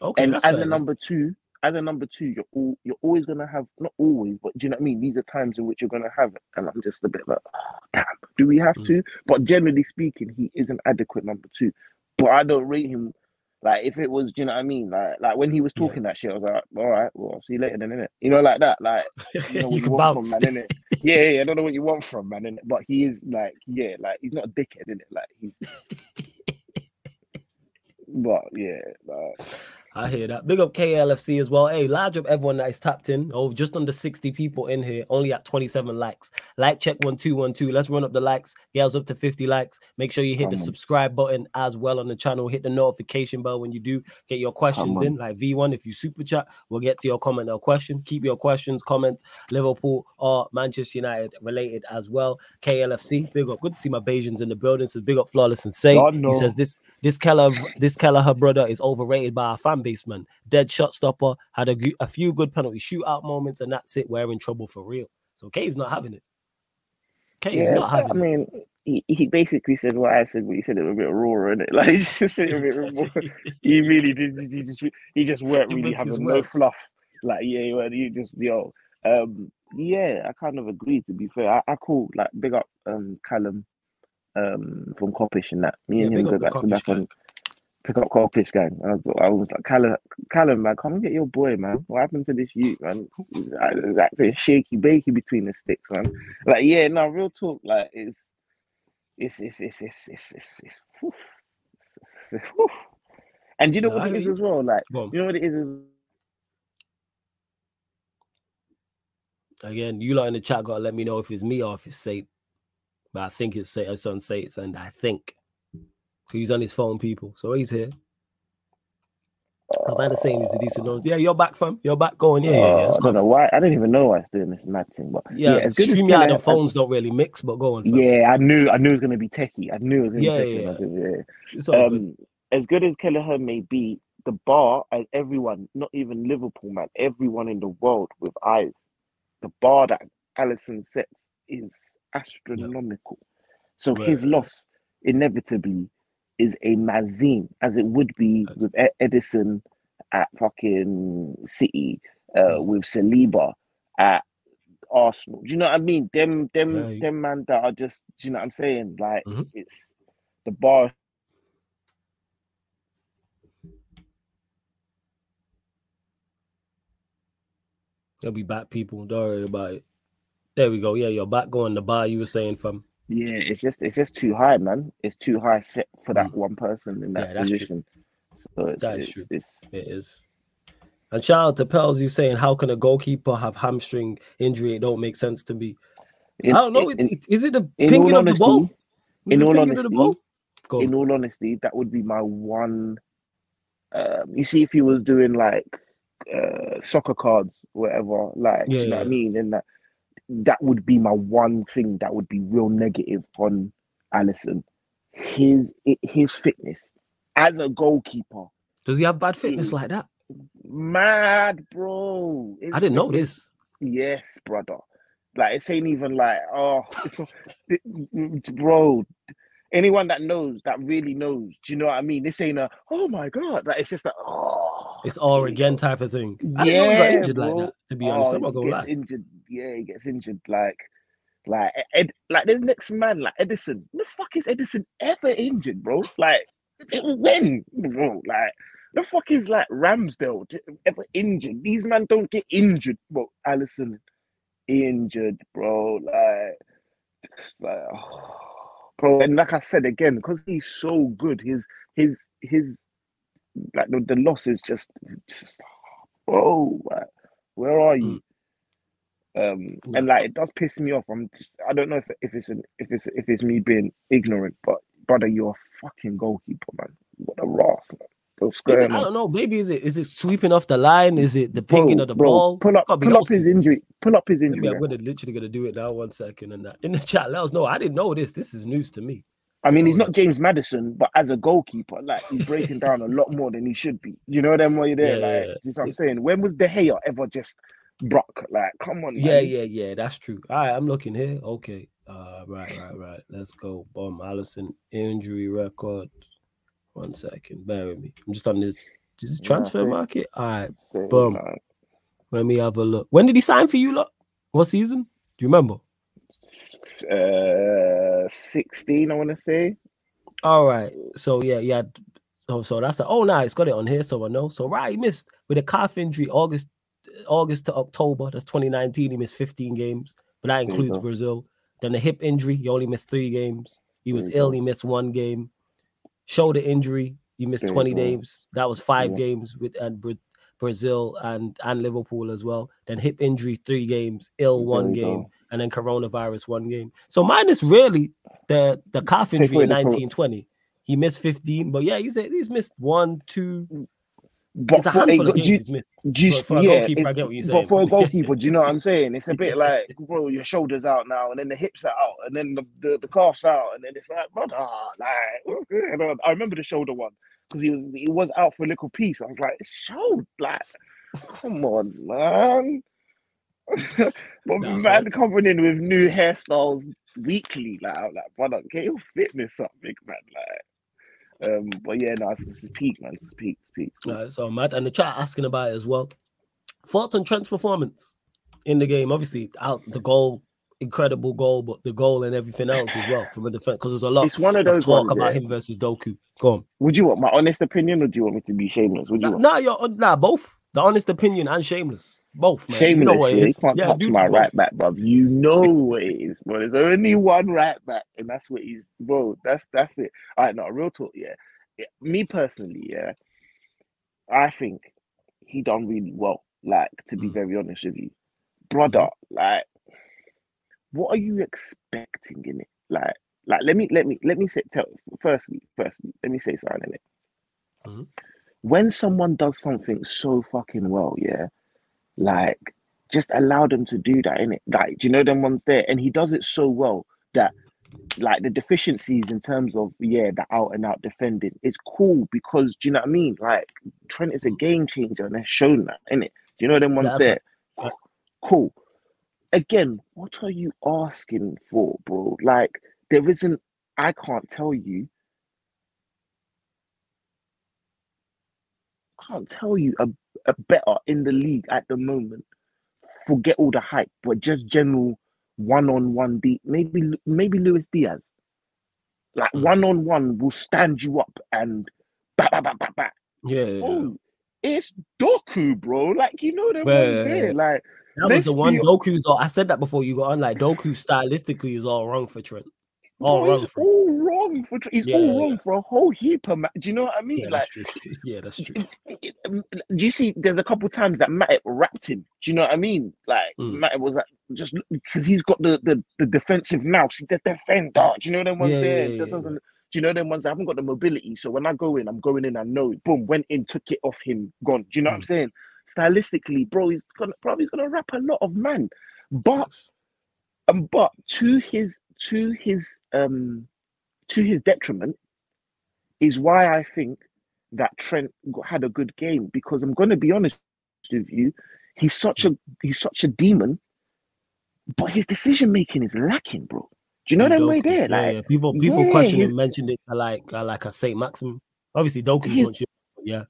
okay, and as a number two, as a number two, you're all, you're always gonna have not always, but do you know what I mean? These are times in which you're gonna have it, and I'm just a bit like, oh, damn, do we have Mm. to? But generally speaking, he is an adequate number two. But I don't rate him like if it was, do you know what I mean? Like like when he was Yeah. talking that shit, I was like, all right, well, I'll see you later then, innit? You know, like that, like you know what you you, want bounce. from man, innit? Yeah, yeah, yeah, I don't know what you want from man, innit? But he is like, yeah, like he's not a dickhead, innit? Like he's but yeah, like I hear that. Big up KLFC as well. Hey, large up everyone that is tapped in. Oh, just under 60 people in here, only at 27 likes. Like check 1212. Let's run up the likes. Girls up to 50 likes. Make sure you hit the on. subscribe button as well on the channel. Hit the notification bell when you do get your questions on. in. Like V1, if you super chat, we'll get to your comment or question. Keep your questions, comments, Liverpool or Manchester United related as well. KLFC, big up. Good to see my Bajans in the building. So big up Flawless and say. God, He says this this Keller this Kelleher brother is overrated by our fan base, man. Dead shot stopper, had a, a few good penalty shootout moments, and that's it. We're in trouble for real. So K's not having it. K is Yeah, not having it I mean, he, he basically said what I said, but he said it was a bit raw, in it. Like he just said it a bit raw. He really did. He just he just weren't He really having no fluff. Like yeah, he just yo. Um, yeah, I kind of agree. To be fair, I, I call like big up um Callum um from Coppish and that. Me Yeah, and him go back to back on pick up Coppish gang. I was, I was like Callum, Callum man, come and get your boy, man. What happened to this youth, man? He's, uh, he's acting shaky, bakey between the sticks, man. Like yeah, no, real talk. Like it's it's it's it's it's it's, it's, it's, whew. It's- it's- whew. And you know No, what I it is as well? Like on. you know what it is? Again, you lot in the chat gotta let me know if it's me or if it's Sate. But I think it's Sate. Uh, it's on Sate's, and I think he's on his phone, people. So he's here. Havana saying he's a decent nose. Yeah, you're back, fam. You're back going. Yeah, yeah, yeah. Uh, It's I don't know why. I don't even know why it's doing this mad thing, but Yeah, yeah, as good as StreamYard and phones don't really mix, but go on. fam. Yeah, I knew. I knew it was gonna be techie. I knew it was gonna Yeah, be techie. yeah, yeah. It's all good. Um, as good as Kelleher may be, the bar as everyone, not even Liverpool, man, everyone in the world with eyes, the bar that Alisson sets is astronomical. So his loss inevitably is a mazine, as it would be with Ederson at fucking City, uh, Mm. with Saliba at Arsenal. Do you know what I mean? Them, them, Yeah, you- them man that are just. Do you know what I'm saying? Like Mhm. it's the bar They'll be back, people. Don't worry about it. There we go. Yeah, you're back going the bar you were saying, fam. Yeah, it's just it's just too high, man. It's too high set for that Mm. one person in that Yeah, that's true. So it's That is it's, true. it's It is. And shout out to Pels, you saying, how can a goalkeeper have hamstring injury? It don't make sense to me. in, I don't know. In, It, it, is it the in pinking all of the ball? honesty, Was in all pinking of the honesty, in all honesty, that would be my one. Um, you see, if he was doing like uh, soccer cards, whatever, like Yeah, you know what I mean, and that that would be my one thing that would be real negative on Alisson. His his fitness as a goalkeeper, Does he have bad fitness like that? mad, bro. His I didn't know this. Yes, brother. Like it's ain't even like oh, it's bro. Anyone that knows, that really knows, do you know what I mean? This ain't a oh my god, like it's just like oh, It's all again type of thing. I Yeah, got injured like that. To be oh, honest, Oh, I'm not gonna gets lie. injured. Yeah, he gets injured. Like, like Ed, like this next man like Ederson. The fuck is Ederson ever injured, bro? Like, when, bro? Like, the fuck is like Ramsdale ever injured? These men don't get injured, bro. Alisson injured, bro. Like, like, oh, bro. And like I said again, because he's so good, his his his like the, the loss is just just. Like, where are you? Um, and like it does piss me off. I'm just I don't know if if it's an, if it's if it's me being ignorant, but brother, you're a fucking goalkeeper, man. What a ras, man. What's Is it, going I don't know. Maybe is it is it sweeping off the line? Is it the picking Bro, of the bro, ball? pull up, pull up his injury, pull up his Maybe injury. I'm gonna literally gonna do it now. One second and that in the chat. Let us know. I didn't know this. This is news to me. I mean, he's not James Madison, but as a goalkeeper, like he's breaking down a lot more than he should be. You know them while you're there, Yeah, yeah, like yeah. you know what I'm saying. When was De Gea ever just Brock? Like, come on, Yeah, man. yeah, yeah. That's true. All right, I'm looking here. Okay. Uh, right, right, right. Let's go. Boom. Alisson injury record. One second. Bear with me. I'm just on this. This is Yeah, transfer same. market. All right. Say, Boom. man. Let me have a look. When did he sign for you, lot? What season? Do you remember? Uh, sixteen, I want to say. All right. So yeah, yeah. So so that's a, oh nice. Got it on here, so I know. So right, he missed with a calf injury August August to October. That's 2019. He missed 15 games, but that includes. Brazil. Then the hip injury, he only missed three games. He was ill. He missed one game. Shoulder injury, he missed There 20 go. games. That was five Yeah. games with and Bra- Brazil and and Liverpool as well. Then hip injury, three games. Ill, one game go. and then coronavirus one game. So minus really the the calf injury in the cor- 1920. He missed 15, but yeah, he's he's missed one, two. Mm. But It's a for, a, of do you, missed. do you, But for a yeah, goalkeeper, I it's- get what you're but for a goalkeeper, do you know what I'm saying? It's a bit like, bro, your shoulders out now, and then the hips are out, and then the, the, the calves out, and then it's like, brother, like, I remember the shoulder one because he was he was out for a little piece. I was like, shoulder, like, come on, man. but Nah, man coming in with new hairstyles weekly, like, I'm like, brother, get your fitness up, big man, like. Um, but yeah, no, it's, it's peak, man. It's peak, it's peak. it's peak. Right, so mad. And the chat asking about it as well. Thoughts on Trent's performance in the game? Obviously, out the goal, incredible goal, but the goal and everything else as well from a defense because there's a lot It's one of of those talk ones. about yeah. him versus Doku. Go on. Would you want my honest opinion, or do you want me to be shameless? Would you Nah, want nah, you're nah, both the honest opinion and shameless. Both, man. shameless? you know yeah, you can't Yeah, touch do my both. right back, bruv. You know what it is, bro. There's only one right back, and that's what he's, bro. That's that's it. All right, no, real talk, yeah. Yeah, Me personally, yeah, I think he done really well. Like to be Mm. very honest with you, brother. Like, what are you expecting in it? Like, like let me let me let me say. Tell firstly, firstly, let me say something in it. Mhm. When someone does something so fucking well, yeah, like just allow them to do that in it. Like, do you know them ones there? And he does it so well that like the deficiencies in terms of yeah, the out and out defending is cool because do you know what I mean? Like Trent is a game changer and has shown that in it. Do you know them ones there? right. Cool. Again, what are you asking for, bro? Like there isn't. I can't tell you. Can't tell you a, a better in the league at the moment. Forget all the hype, but just general one-on-one deep. Maybe maybe Luis Diaz. Like Mm. one-on-one will stand you up and bat, bat, bat, bat, bat. Yeah. Oh, it's Doku, bro. Like you know Yeah, ones there. Like That was the one be- Doku's. All, I said that before you got on. Like Doku stylistically is all wrong for Trent. All bro, wrong he's for all wrong for. He's Yeah, all yeah, wrong for a whole heap of. Ma- Do you know what I mean? Yeah, like that's true. Yeah, that's true. do you see? There's a couple times that Matt wrapped him. Do you know what I mean? Like Mm. Matt was like just because he's got the, the the defensive now. See the defender. Do you know them ones Yeah, there? that doesn't. Do you know them ones that haven't got the mobility? So when I go in, I'm going in. I know it. Boom, went in, took it off him, gone. Do you know what I'm Mm. saying? Stylistically, bro, he's gonna probably he's gonna wrap a lot of man, but um, but to his to his um to his detriment is why I think that Trent had a good game because I'm going to be honest with you, he's such a he's such a demon, but his decision making is lacking, bro. Do you know that Doku. way there? Yeah, Like yeah. people people yeah, question his- and mentioned it like uh, like a Saint Maximin. Obviously, Doku's His- much. Yeah,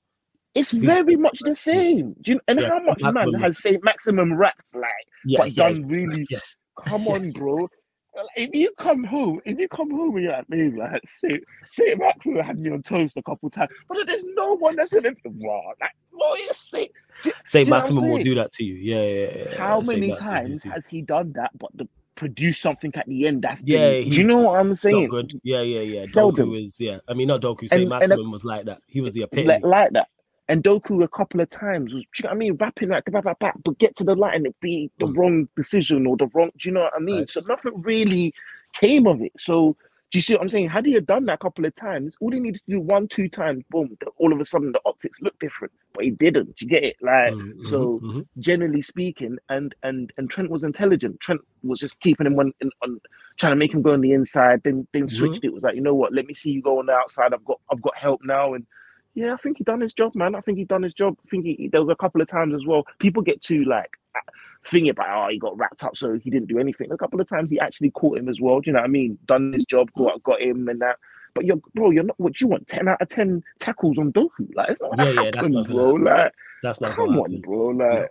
it's people- very much the same. Do you, and Yeah, how much man has Saint Maximin rapped like? But yeah, done really- Yes, Come on, bro. If you come home, if you come home and you're like me, like Saint Saint Maximin had me on toast a couple times, but there's no one that's in it. Wow, like what is you know what Maximin will do that to you. Yeah, yeah. yeah. How many Maximin times has he done that? But the produce something at the end that's Yeah, been, he- do you know what I'm saying? good. Yeah, yeah, yeah. Seldom. Doku is yeah. I mean, not Doku. Saint And- and was like that. He was the epitome. like, like that. And Doku a couple of times was, do you know what I mean, rapping like bah, bah, bah, but get to the line and it be the Mm. wrong decision or the wrong. Do you know what I mean? So nothing really came of it. So do you see what I'm saying? Had he had done that a couple of times, all he needed to do one, two times, boom, all of a sudden the optics look different. But he didn't. Do you get it? Like Mm, mhm, so. mhm. Generally speaking, and and and Trent was intelligent. Trent was just keeping him on, on trying to make him go on the inside. Then then Mhm. switched. It was like you know what? Let me see you go on the outside. I've got I've got help now. And yeah, I think he done his job, man. I think he done his job. I think he, there was a couple of times as well. People get too like thinking about oh he got wrapped up, so he didn't do anything. A couple of times he actually caught him as well. Do you know what I mean? Done his job, got got him and that. But you're bro, you're not what you want. Ten out of ten tackles on Doku. Like it's not Yeah, yeah, that's happen, not gonna bro. Like That's not come on, bro. Like,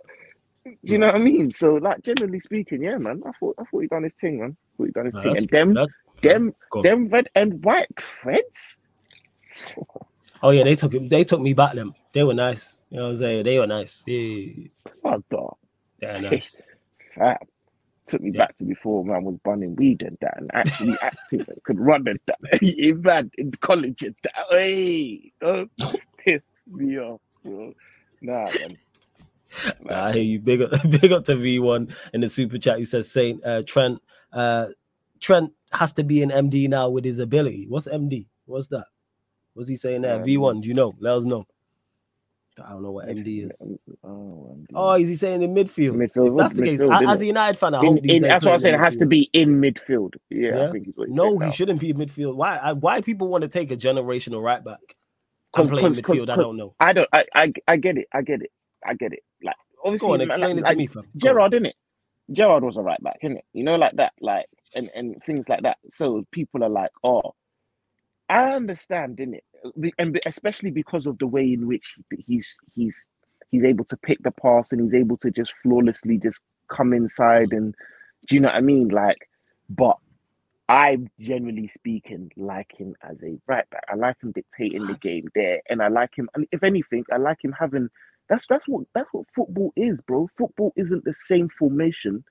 do you know what I mean? So, like, generally speaking, yeah, man. I thought, I thought he done his thing, man. I thought he done his No, thing. And them, that- them, them red and white threads. Oh yeah, they took him. They took me back. Them. They were nice. You know what I'm saying? They were nice. Yeah, What the they're nice. fat? Took me Yeah. back to before man I was bunning weed and that, and actually acting and could run and that. He man in college and that. Hey, don't piss me off, bro. Nah, man. Nah, I hear you. Big up, big up to V1 in the super chat. He says Saint uh, Trent. Uh, Trent has to be an MD now with his ability. What's MD? What's that? What's he saying there? Um, V1, do you know? Let us know. I don't know what MD is. Oh, MD. Oh, is he saying in midfield? Midfield, If that's the case, midfield, a- as a United fan, I In- hope in- that's what I'm saying. It has to be in midfield. Yeah, Yeah? I think he's what he's No, he shouldn't be midfield. Why? I, why people want to take a generational right back and 'Cause- play in 'cause- 'cause- midfield? I don't know. I don't. I, I I get it. I get it. I get it. Like obviously, Go on, explain like, it to like, me, fam. Gerrard, didn't it? Gerrard was a right back, isn't it? You know, like that, like and and things like that. So people are like, oh, I understand, didn't it? And especially because of the way in which he's he's he's able to pick the pass and he's able to just flawlessly just come inside and do you know what I mean? Like, but I'm generally speaking like him as a right back. I like him dictating the game there, and I like him. And if anything, I like him having. That's that's what that's what football is, bro. Football isn't the same formation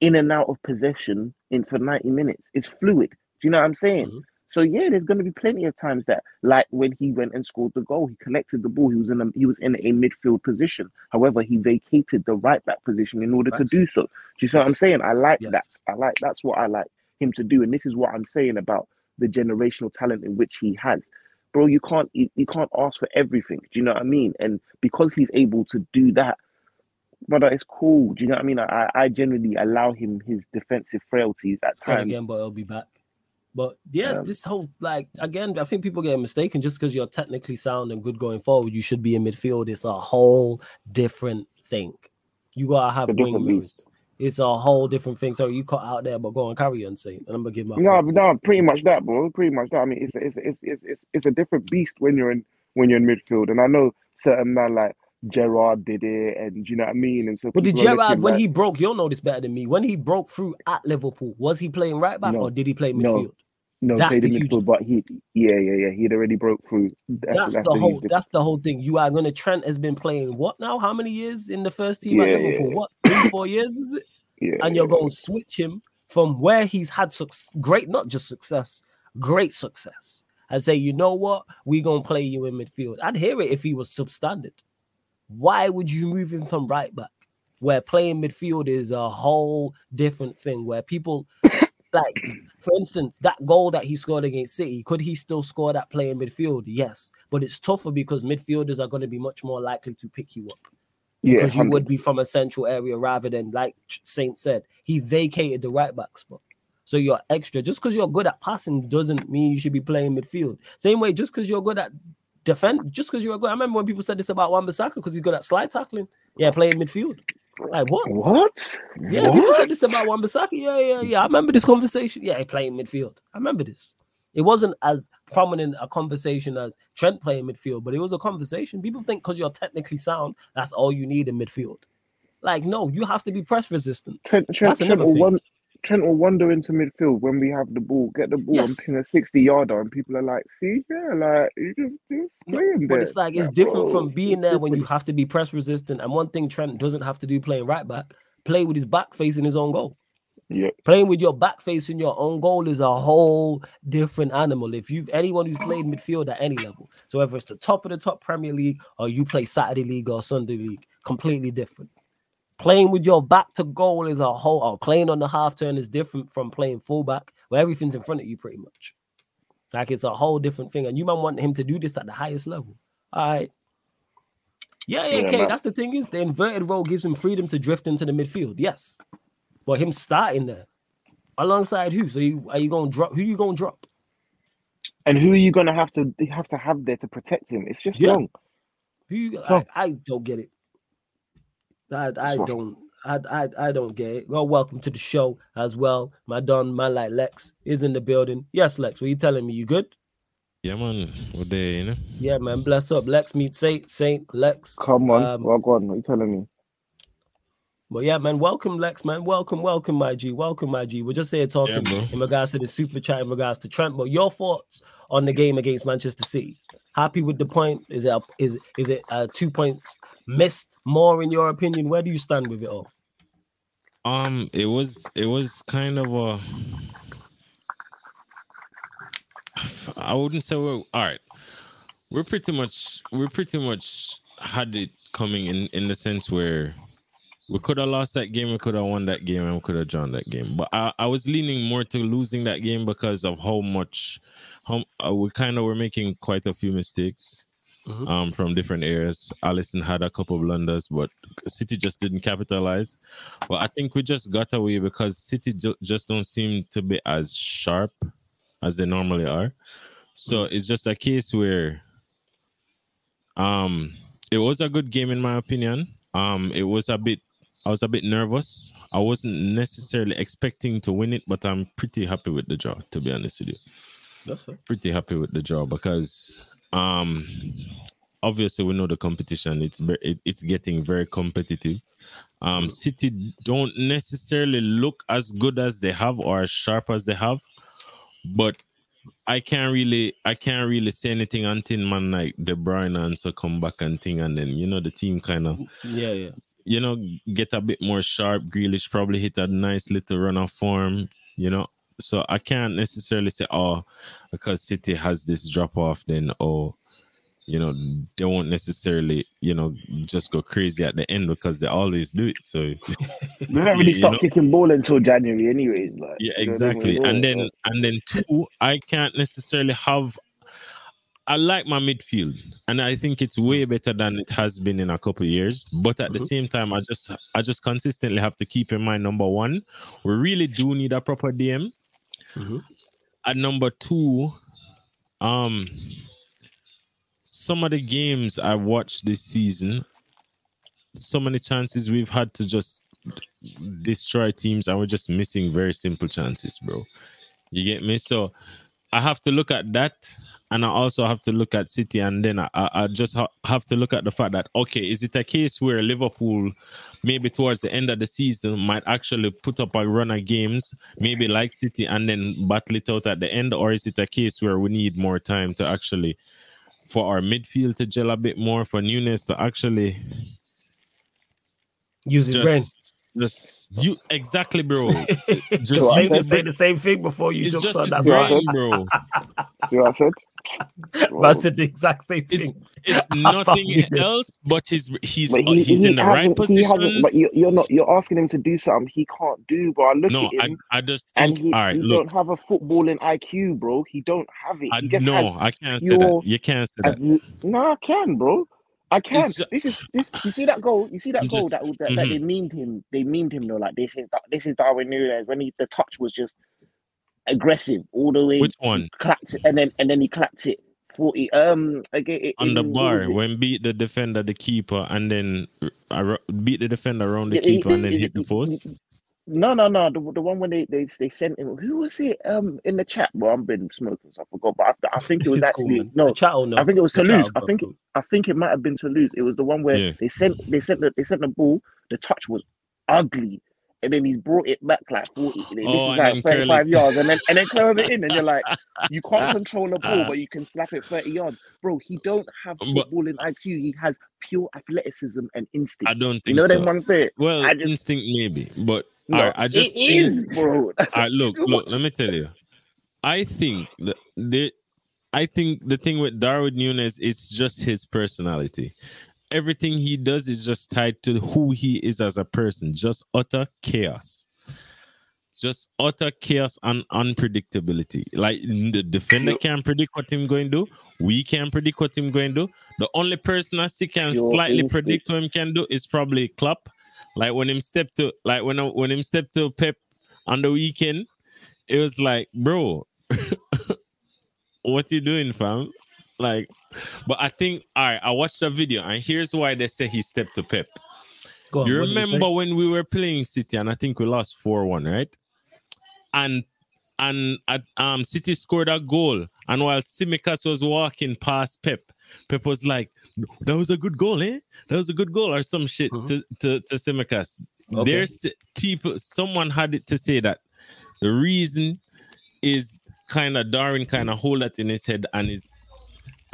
in and out of possession in for ninety minutes. It's fluid. Do you know what I'm saying? Mhm. So yeah, there's going to be plenty of times that, like when he went and scored the goal, he collected the ball. He was in a he was in a midfield position. However, he vacated the right back position in order to do so. Do you see what I'm saying? I like that. I like that's what I like him to do, and this is what I'm saying about the generational talent in which he has. Bro, you can't you, you can't ask for everything. Do you know what I mean? And because he's able to do that, brother, it's cool. Do you know what I mean? I, I generally allow him his defensive frailties at times. again, but it'll be back. But yeah, Um, this whole like again, I think people get mistaken just because you're technically sound and good going forward, you should be in midfield. It's a whole different thing. You gotta have wing mirrors. It's a whole different thing. So you cut out there, but go on, carry on, say. And I'm gonna give my No, no, pretty much that, bro. Pretty much that. I mean, it's it's it's it's it's, it's a different beast when you're in when you're in midfield, and I know certain man like Gerrard did it, and do you know what I mean. And so, But did Gerrard, when like- he broke, you'll know this better than me. When he broke through at Liverpool, was he playing right back No. or did he play midfield? No that's the huge- midfield, but he yeah yeah yeah he'd already broke through. That's, the huge whole. difference. That's the whole thing. You are gonna. Trent has been playing what now? How many years in the first team at Liverpool? yeah. What three, four years is it? yeah, and you're yeah. going to switch him from where he's had suc great, not just success, great success, and say, you know what, we're going to play you in midfield. I'd hear it if he was substandard. Why would you move him from right back, where playing midfield is a whole different thing, where people like, for instance, that goal that he scored against City, could he still score that play in midfield? Yes, but it's tougher because midfielders are going to be much more likely to pick you up yeah, because you would be from a central area rather than like Saint said, he vacated the right back spot. So you're extra. Just because you're good at passing doesn't mean you should be playing midfield. Same way, just because you're good at defend, just because you're good. I remember when people said this about Wan Bissaka because he's good at slide tackling. Yeah, playing midfield. Like what? What? Yeah, what? people said this about Wan Bissaka. Yeah, yeah, yeah. I remember this conversation. Yeah, he playing midfield. I remember this. It wasn't as prominent a conversation as Trent playing midfield, but it was a conversation. People think because you're technically sound, that's all you need in midfield. Like, no, you have to be press resistant. Trent, Trent, Trent will thing. Trent will wander into midfield when we have the ball, get the ball Yes. and pin a 60 yarder, and people are like, see, yeah, like, you just, just playing But it's like it's Like, different bro, from being there when you have to be press resistant. And one thing Trent doesn't have to do playing right back, play with his back facing his own goal. Yeah, Playing with your back facing your own goal is a whole different animal. If you've anyone who's played midfield at any level, so whether it's the top of the top Premier League or you play Saturday League or Sunday League, completely different. Playing with your back to goal is a whole, or playing on the half turn is different from playing fullback, where everything's in front of you pretty much. Like it's a whole different thing, and you might want him to do this at the highest level. All right. Yeah, yeah, Yeah, okay. man. That's the thing is the inverted role gives him freedom to drift into the midfield. Yes, but him starting there alongside who? So you are you gonna drop? Who you gonna drop? and who are you gonna have to have to have there to protect him? It's just Yeah. long. Who you, Huh. I, I don't get it. I I So- don't I, I I don't get it. Well, welcome to the show as well. My don, my like Lex is in the building. Yes, Lex, were you telling me? You good? Yeah, man. What day, you know? Yeah, man. Bless up. Lex meet Saint, Saint, Lex. Come on, Um, well, go on. What are you telling me? But yeah, man, welcome, Lex, man. Welcome, welcome, my G. Welcome, my G. We're just here talking bro. in regards to the super chat, in regards to Trent. But your thoughts on the game against Manchester City? Happy with the point? Is it a, is is it uh, two points missed more in your opinion? Where do you stand with it all? Um, it was it was kind of a I wouldn't say we're all right. We're pretty much we're pretty much had it coming in in the sense where we could have lost that game, we could have won that game, and we could have drawn that game. But I, I was leaning more to losing that game because of how much how uh, we kind of were making quite a few mistakes Mhm. um from different areas. Alisson had a couple of blunders, but City just didn't capitalize. But I think we just got away because City ju- just don't seem to be as sharp as they normally are. So it's just a case where um it was a good game in my opinion. Um it was a bit I was a bit nervous. I wasn't necessarily expecting to win it, but I'm pretty happy with the draw, to be honest with you That's fair. pretty happy with the draw because um obviously we know the competition it's it, it's getting very competitive um city don't necessarily look as good as they have or as sharp as they have but i can't really i can't really say anything until man like de bruyne and so come back and thing and then you know the team kind of Yeah, yeah. You know, get a bit more sharp. Grealish probably hit a nice little run of form, you know. So I can't necessarily say, oh, because City has this drop off, then oh, you know, they won't necessarily, you know, just go crazy at the end because they always do it. So They don't really you start know? kicking ball until January, anyways. Like, yeah, you know what I mean? exactly. And then and then two, I can't necessarily have I like my midfield, and I think it's way better than it has been in a couple of years. But at the Mhm. same time, I just I just consistently have to keep in mind number one, we really do need a proper DM. Mhm. And number two, um, some of the games I watched this season, so many chances we've had to just destroy teams, and we're just missing very simple chances, bro. You get me? So I have to look at that, and I also have to look at City, and then I, I I just ha- have to look at the fact that okay, is it a case where Liverpool, maybe towards the end of the season, might actually put up a run of games, maybe like City, and then battle it out at the end, or is it a case where we need more time to actually for our midfield to gel a bit more, for Nunez to actually Use his brain. just, just you exactly, bro. just Just say, said- say the same thing before you It's jumped just on that. right. brain, bro. see what I said? Man said the exact same thing. It's About nothing else, but he's he's But uh, he, he's he in the right hasn't, he hasn't, position. but you, you're not. You're asking him to do something he can't do, bro. I look No, at I, him, I I just and think. he, all right, he look, don't have a footballing IQ, bro. He don't have it. I He just no, has I can't say that. You can't say As, that. no, I can, bro. I can. ju- This is this. You see that goal? You see that goal just- that, that, that mhm. they memed him. They memed him though. Like this is this is Darwin Nunez when he the touch was just aggressive all the way. Which one? Clapped it, and then and then he clapped it 40. Um, again, on the bar when beat the defender, the keeper, and then uh, beat the defender around the Yeah, he- keeper and then he- hit the post. No, no, no. The, the one when they, they they sent him. Who was it? Um, in the chat. Well, I've been smoking, so I forgot. But I, I think it was It's cool, actually no. The chat will know. I think it was The chat Toulouse. I think I think it might have been Toulouse. It was the one where Yeah. they sent they sent the they sent the ball. The touch was ugly, and then he's brought it back like forty. This Oh, is like thirty five curl yards, and then and then curl it in, and you're like, you can't control the ball, uh. but you can slap it thirty yards, bro. He don't have footballing IQ. He has pure athleticism and instinct. I don't think you know so. them ones there. Well, I just- instinct maybe, but No, alright, I just it is, bro. Right, look, look. Let me tell you. I think the, the I think the thing with Darwin Nunez is just his personality. Everything he does is just tied to who he is as a person. Just utter chaos. Just utter chaos and unpredictability. Like the defender Pure- can't predict what him going to do. We can't predict what him going to do. The only person I see can Pure slightly predict what him can do is probably Klopp. Like when him step to like when when him step to Pep on the weekend, it was like, bro, what you doing, fam? Like, but I think all right, I watched the video, and here's why they say he stepped to Pep. On, you what did he say? remember when we were playing City, and I think we lost 4-1, right? And and at, um City scored a goal, and while Tsimikas was walking past Pep, Pep was like, "That was a good goal, eh? That was a good goal," or some shit Mhm. to to to Tsimikas. Okay. There's people. Someone had it to say that the reason is kind of Darwin kind of hold that in his head and is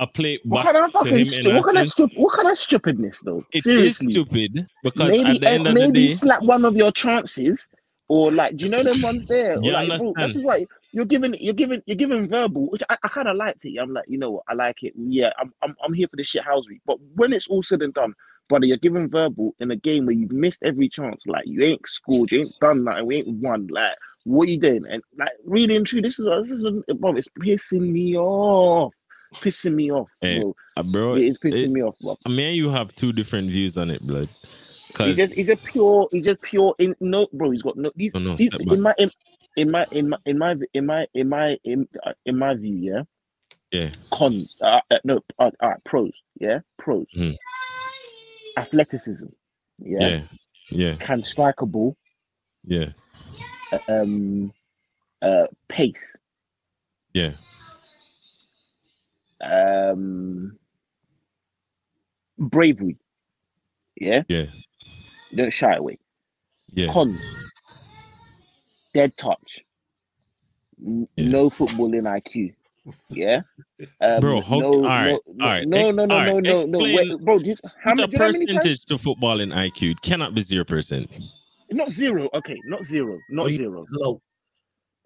a play What back kind of fucking stu- what kind of what kind of stupidness though? It is Seriously, stupid because maybe at the end of maybe the day, slap one of your chances, or like, do you know them ones there? Or like, bro, this is why you're giving you're giving you're giving verbal, which I, I kind of liked it. I'm like, you know what, I like it. Yeah, I'm I'm I'm here for the shit housery. But when it's all said and done, brother, you're giving verbal in a game where you've missed every chance. Like you ain't scored, you ain't done nothing, we ain't won. Like what are you doing? And like really and true, this is this is bro, it's pissing me off, pissing me off, Hey, bro. uh, bro, It is pissing it- me off, bro. me and you have two different views on it, blood. He Because just he's a pure he's just pure in no bro he's got no these, Oh, no, these in my in, in my in my in my in my in my in, uh, in my view yeah? Yeah, cons uh, uh, no uh, uh, pros yeah? Pros. Mhm. athleticism yeah, yeah, yeah, can strike a ball. Yeah, um uh pace. Yeah, um bravery yeah yeah, don't shy away yeah. cons dead touch N- Yeah. no footballing IQ yeah um, Bro, how- no, alright, no, no, alright, no, ex- no, no, no, no, no, Wait, bro. Do you, how, Put many, a do you know how many times? percentage to football in IQ. Cannot be zero percent. Not zero. Okay, not zero. Not Oh, you- zero. Low.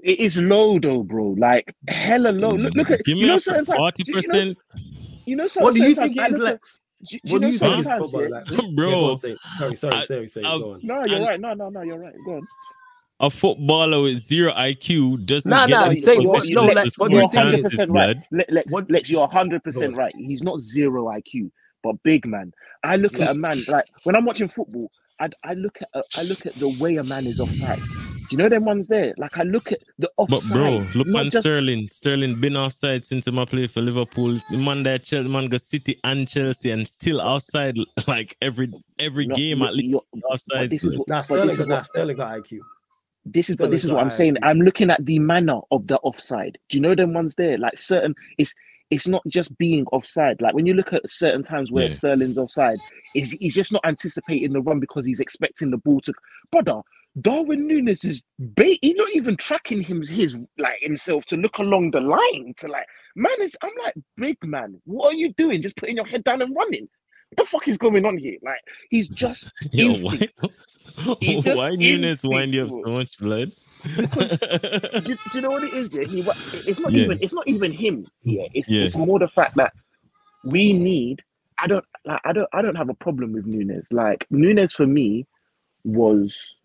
It is low though, bro. Like hella low. Look, look at Give me you know up certain times. forty you know, percent, you know certain, What do you think times is, Lex? Do, do you What do know you think certain is times? football, Yeah? Lex? Bro. on, say- Sorry, sorry, I- sorry, sorry. I'll- Go on. No, you're And- right. No, no, no, you're right. Go on. A footballer with zero IQ doesn't Nah, get nah, into he's you're, no, Lex, what do you you're think Hundred percent right. blood. Le- Lex, What- Lex, you're hundred percent right. He's not zero IQ, but big man. I look at a man like when I'm watching football. I, I look at a, I look at the way a man is offside. Do you know them ones there? Like I look at the offside. But bro, look not on just Sterling. Sterling been offside since him a play for Liverpool. The man that Chelsea man go City and Chelsea and still outside like every every no, game at least offside. this is what, Nah, Sterling, this is nah, what Sterling got IQ. this is but this is what I'm saying. I'm looking at the manner of the offside. Do you know them ones there? Like certain, it's it's not just being offside. Like when you look at certain times where Yeah. Sterling's offside, is he's just not anticipating the run because he's expecting the ball to. Brother, Darwin Nunez is bait. He's not even tracking him his like himself to look along the line to like man is. I'm like big man. What are you doing? Just putting your head down and running. What the fuck is going on here? Like he's just Yo, why, instinct. He just why Nunez wind you up so much blood? do, do you know what it is? Yeah, he. It's not Yeah. even. It's not even him. Yeah, it's Yeah. it's more the fact that we need. I don't like. I don't. I don't have a problem with Nunez. Like Nunez for me was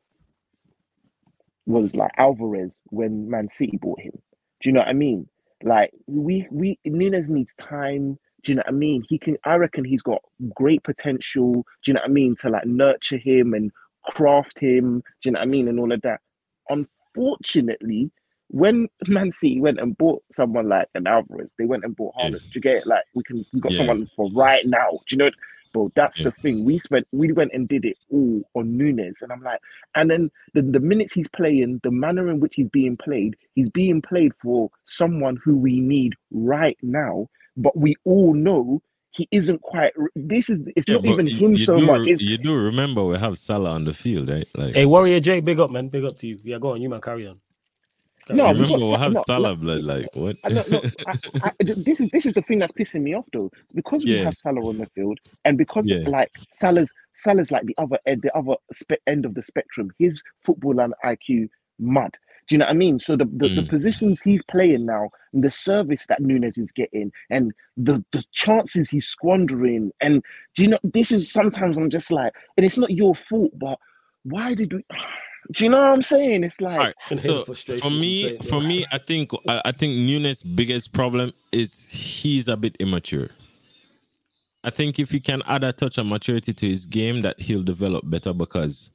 was like Alvarez when Man City bought him. Do you know what I mean? Like we we Nunez needs time. Do you know what I mean? He can. I reckon he's got great potential. Do you know what I mean? To like nurture him and craft him. Do you know what I mean? And all of that. Unfortunately, when Man City went and bought someone like an Alvarez, they went and bought Haaland. Do you get it? Like we can we got Yeah. someone for right now. Do you know? Bro, that's Yeah. the thing. We spent we went and did it all on Nunez, and I'm like, and then the, the minutes he's playing, the manner in which he's being played, he's being played for someone who we need right now. But we all know he isn't quite. This is it's Yeah, not even you- him you so do, much. It's you do remember we have Salah on the field, right? Like Hey, Warrior J, big up, man. Big up to you. Yeah, go on. You man, carry on. No, we got remember we have no, Salah no. blood. Like what? I don't. I, I, this is this is the thing that's pissing me off though. Because we Yeah. have Salah on the field, and because Yeah. like Salah's Salah's like the other end, the other spe- end of the spectrum. His football and IQ mud. Do you know what I mean? So the, the, the Mm. positions he's playing now, and the service that Nunez is getting, and the, the chances he's squandering, and do you know this is sometimes I'm just like, and it's not your fault, but why did we? Do you know what I'm saying? It's like All right. Can hear the So for me, for me, I think I, I think Nunez' biggest problem is he's a bit immature. I think if he can add a touch of maturity to his game, that he'll develop better. Because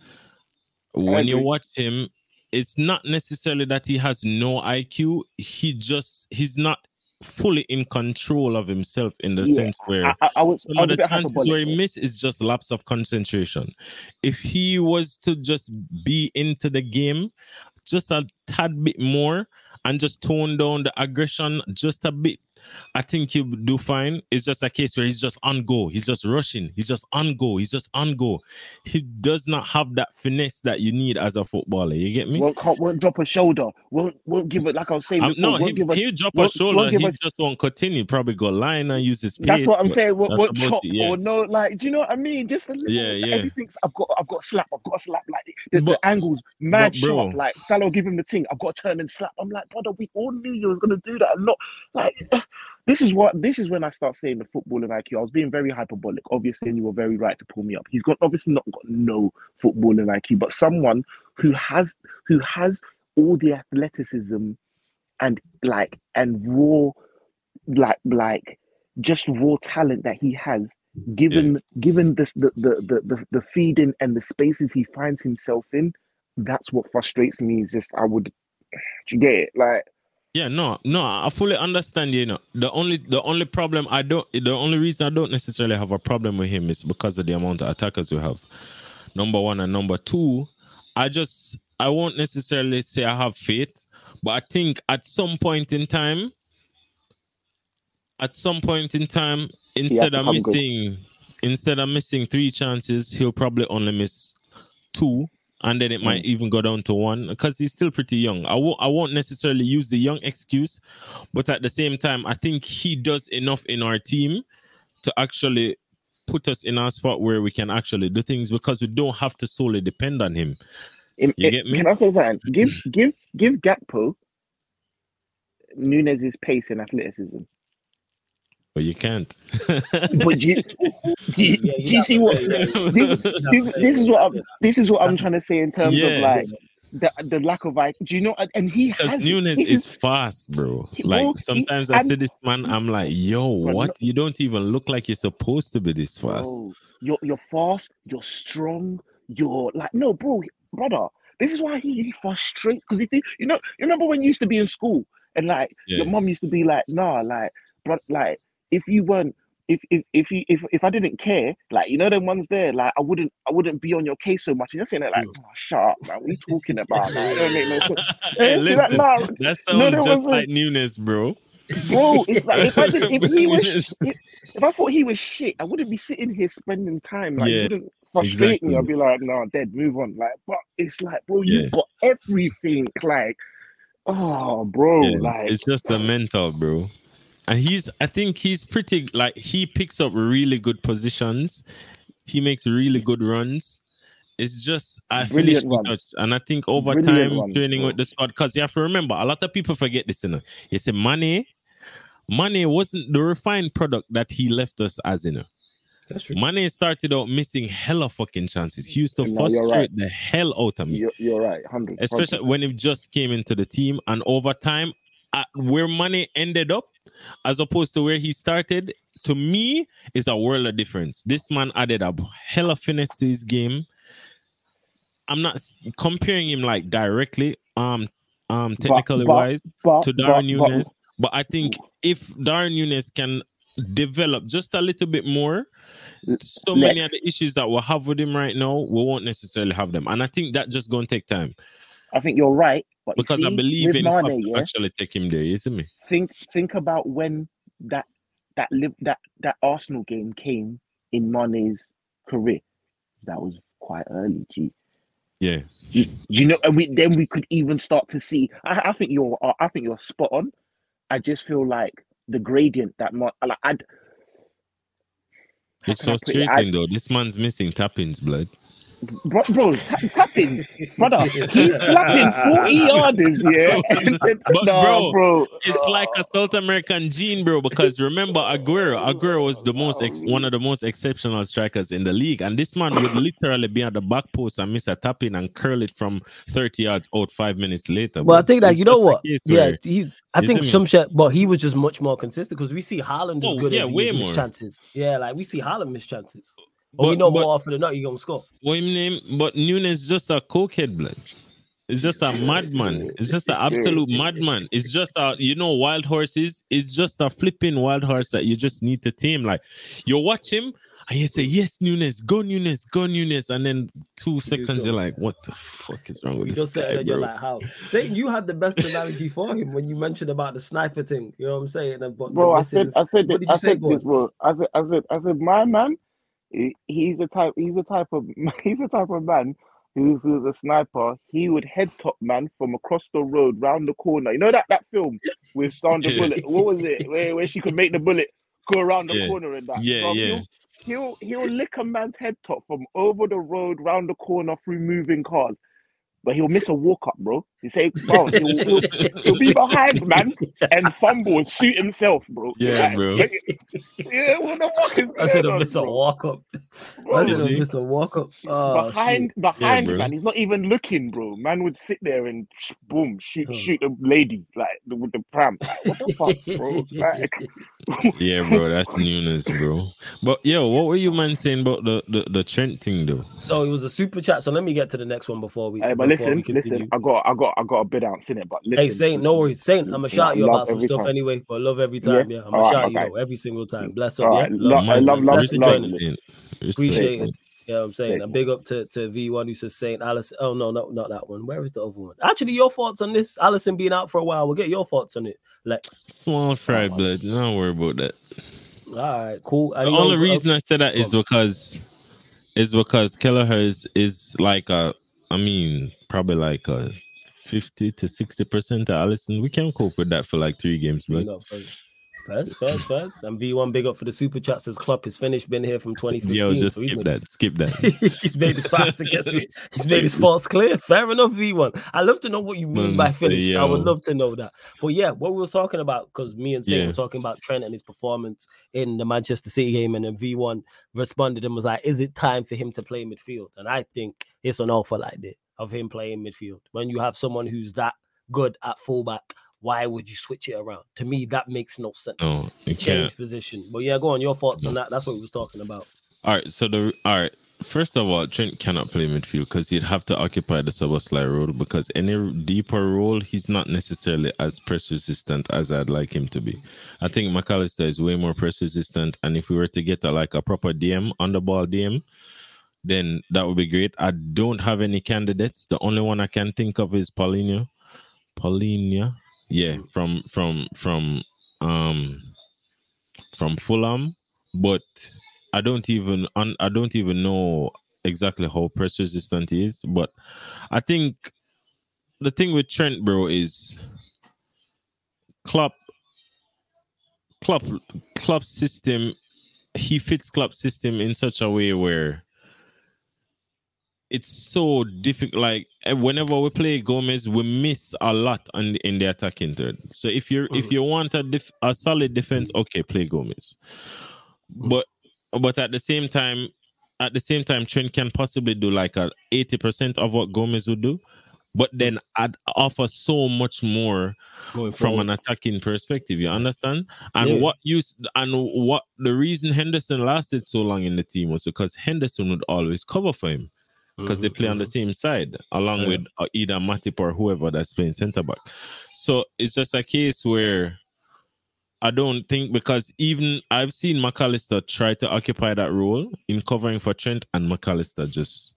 when you watch him, it's not necessarily that he has no IQ. He just he's not fully in control of himself in the Yeah, sense where I, I, was, some I of the chances where he miss is just lapse of concentration. If he was to just be into the game just a tad bit more and just tone down the aggression just a bit, I think he'll do fine. It's just a case where he's just on go. He's just rushing. He's just on go. He's just on go. He does not have that finesse that you need as a footballer. You get me? Won't, won't drop a shoulder. Won't won't give it like I was saying before. no, won't he, give a, he'll drop a won't- shoulder. He a- just won't continue. Probably go line and use his pace. That's what I'm saying. Won't, won't chop it, yeah. or no, like, do you know what I mean? Just a little. Yeah, yeah. Everything's. I've got. I've got slap. I've got slap. Like the, But- the angles, mad but bro-. Like Salah give him the thing. I've got to turn and slap. I'm like, brother, we all knew you was gonna do that. I'm not like. This is what. This is when I start saying the footballing IQ. I was being very hyperbolic, obviously, and you were very right to pull me up. He's got obviously not got no footballing IQ, but someone who has who has all the athleticism and like and raw like like just raw talent that he has given given this the the, the the the feeding and the spaces he finds himself in that's what frustrates me is just i would do you get it like Yeah, no, no, I fully understand. You know, the only the only problem I don't, the only reason I don't necessarily have a problem with him is because of the amount of attackers we have. Number one and number two, I just I won't necessarily say I have faith, but I think at some point in time, at some point in time, instead of come good. missing, instead of missing three chances, he'll probably only miss two and then it Mm. might even go down to one because he's still pretty young. I won't I won't necessarily use the young excuse, but at the same time, I think he does enough in our team to actually put us in a spot where we can actually do things because we don't have to solely depend on him. You get me? can i say something give give give gakpo Nunez's pace and athleticism But you can't. but do you, do you, Yeah, do you see what yeah, yeah, this, yeah. this, this is what I'm this is what I'm trying to say in terms Yeah. of like the, the lack of IQ. Do you know? And he Because has Nunez this is fast, bro. He- Like bro, he- sometimes I see this man, I'm like, yo, But what? You don't even look like you're supposed to be this fast. Bro, you're you're fast, you're strong, you're like no, bro, brother. This is why he, he frustrates because if he, you know, you remember when you used to be in school and like your Yeah. mom used to be like, nah, like, but like if you weren't. If, if if you if, if I didn't care, like you know them ones there, like I wouldn't I wouldn't be on your case so much. And you're saying it like, mm. oh, shut up, man. What are you talking about? Like, don't make no sense. Hey, she's like, nah, that no, sounds there just wasn't. like Nunez, bro. bro. It's like if I did, if he was if, if I thought he was shit, I wouldn't be sitting here spending time. Like, Yeah, wouldn't frustrate me. exactly. I'd be like, no, dead, move on. Like, but it's like, bro, Yeah. you got everything. Like, oh, bro, Yeah, like, it's just the mental, bro. And he's, I think he's pretty like he picks up really good positions. He makes really good runs. It's just I Brilliant finished run. touch, and I think over Brilliant time run, training bro. with the squad, because you have to remember a lot of people forget this. You know, you say Mane, Mane wasn't the refined product that he left us as. You know, That's true. Mane started out missing hella fucking chances. He used to No, frustrate right. the hell out of me you're, you're right, hundred. especially when he just came into the team and over time at where Mane ended up as opposed to where he started to me is a world of difference this man added a hell of finesse to his game i'm not comparing him like directly um um technically but- wise But to but- Darwin but- Nunez. But I think if Darwin Nunez can develop just a little bit more, so many of the issues that we have with him right now, we won't necessarily have them. And I think that just gonna take time I think you're right. But you because I believe in Mane, yeah, actually take him there, isn't see me? think think about when that that live that that Arsenal game came in Mane's career. That was quite early, G. Yeah. Do you know? And we then we could even start to see. I, I think you're. I think you're spot on. I just feel like the gradient that Mon, like I. It's I it? frustrating though. This man's missing tappings, blood. Bro, bro ta- tappings, brother. He's slapping forty yarders, yeah. And then- But nah, bro, bro, It's like a South American gene, bro. Because remember, Aguero, Aguero was the most ex- one of the most exceptional strikers in the league, and this man would literally be at the back post and miss a tapping and curl it from thirty yards out five minutes later. Well, I think that you know what? Yeah, he, I think see me? some shit, but he was just much more consistent because we see Haaland as Oh, good yeah, as he way miss more. chances. Yeah, like we see Haaland miss chances. But, we know but- more often than not, you're gonna score. what him name? But Nunez just a cokehead, blood. It's just a madman. It's just an absolute madman. It's just a you know wild horses. It's just a flipping wild horse that you just need to tame. Like you watch him and you say yes, Nunez, go Nunez, go Nunez, and then two seconds so. you're like, what the fuck is wrong with You this just said guy, that you're like how Satan, you had the best analogy for him when you mentioned about the sniper thing. You know what I'm saying? And but the bro. I said, I said, What did I say, said boy? this, bro. I said, I said, I said, my man, he- he's the type, he's the type of, he's the type of man who, who's a sniper. He would head top man from across the road, round the corner. You know that that film with Sandra Yeah. Bullock. What was it? Where, where she could make the bullet go around the Yeah. corner and that. Yeah, Bruv, yeah. He'll, he'll he'll lick a man's head top from over the road, round the corner through moving cars. But he'll miss a walk up, bro. You say, bro, he'll, he'll, he'll be behind, man, and fumble and shoot himself, bro. Yeah, Like, bro. yeah, what the fuck is I said going I on, miss a walk up. Bro, I said it's a walk up. Oh, behind, shit. behind, bro. man. He's not even looking, bro. Man would sit there and sh- boom, shoot, Oh. shoot a lady like with the pram. Like, what the fuck, bro? Like, Yeah, bro, that's Nunez, bro. But yo, what were you man saying about the, the, the Trent thing though? So it was a super chat. So let me get to the next one before we. hey, but before we listen, continue. listen. I got, I got, I got a bid ounce in it. But listen, Hey Saint, no worries. Saint, I'm gonna shout you about some stuff time. anyway, but love every time. Yeah, I'm gonna Alright, shout you okay. every single time. Bless up, Alright, yeah. love- Saint, I love- man. love- Thanks love- joining. Respect. Appreciate it. Yeah, I'm saying a big up to, to V1 who says Saint Alisson. Oh no, no, not that one. Where is the other one? Actually, your thoughts on this? Alisson being out for a while. We'll get your thoughts on it, Lex. Small fry blood. Don't worry about that. All right, cool. The only reason I said that is because is because Kelleher is, is like a I mean, probably like a fifty to sixty percent to Alisson. We can't cope with that for like three games, know, first, first, first. And V1 big up for the super chat says Klopp is finished. Been here from 2015. Yo, just so skip made- that. Skip that. he's made his fact to get to. He's made his faults clear. Fair enough, V1. I love to know what you mean Man, by finished. I would love to know that. But yeah, what we were talking about because me and Saint Yeah. were talking about Trent and his performance in the Manchester City game, and then V1 responded and was like, "Is it time for him to play midfield?" And I think it's an awful idea of him playing midfield when you have someone who's that good at fullback. Why would you switch it around? To me, that makes no sense. No, you Change can't. position. But yeah, go on. Your thoughts on that? That's what we was talking about. All right, so the all right. First of all, Trent cannot play midfield because he'd have to occupy the Szoboszlai role because any deeper role, he's not necessarily as press resistant as I'd like him to be. I think Mac Allister is way more press resistant, and if we were to get a, like a proper DM on the ball DM, then that would be great. I don't have any candidates. The only one I can think of is Palhinha. Palhinha, yeah, from from from um from Fulham, but I don't even I don't even know exactly how press resistant he is. But I think the thing with Trent, bro, is Klopp. Klopp, Klopp system. He fits Klopp system in such a way where it's so difficult. Like eh, whenever we play Gomez, we miss a lot on the, in the attacking third. So if you're if Mhm. you want a def, a solid defense, okay, play Gomez. But but at the same time, at the same time, Trent can possibly do like a eighty percent of what Gomez would do, but then I'd offer so much more from an attacking perspective. You understand? And Yeah. what you and what the reason Henderson lasted so long in the team was because Henderson would always cover for him. Because they play on the same side along Mm-hmm, Yeah. with uh, either Matip or whoever that's playing centre back. So it's just a case where I don't think because even I've seen Mac Allister try to occupy that role in covering for Trent, and Mac Allister just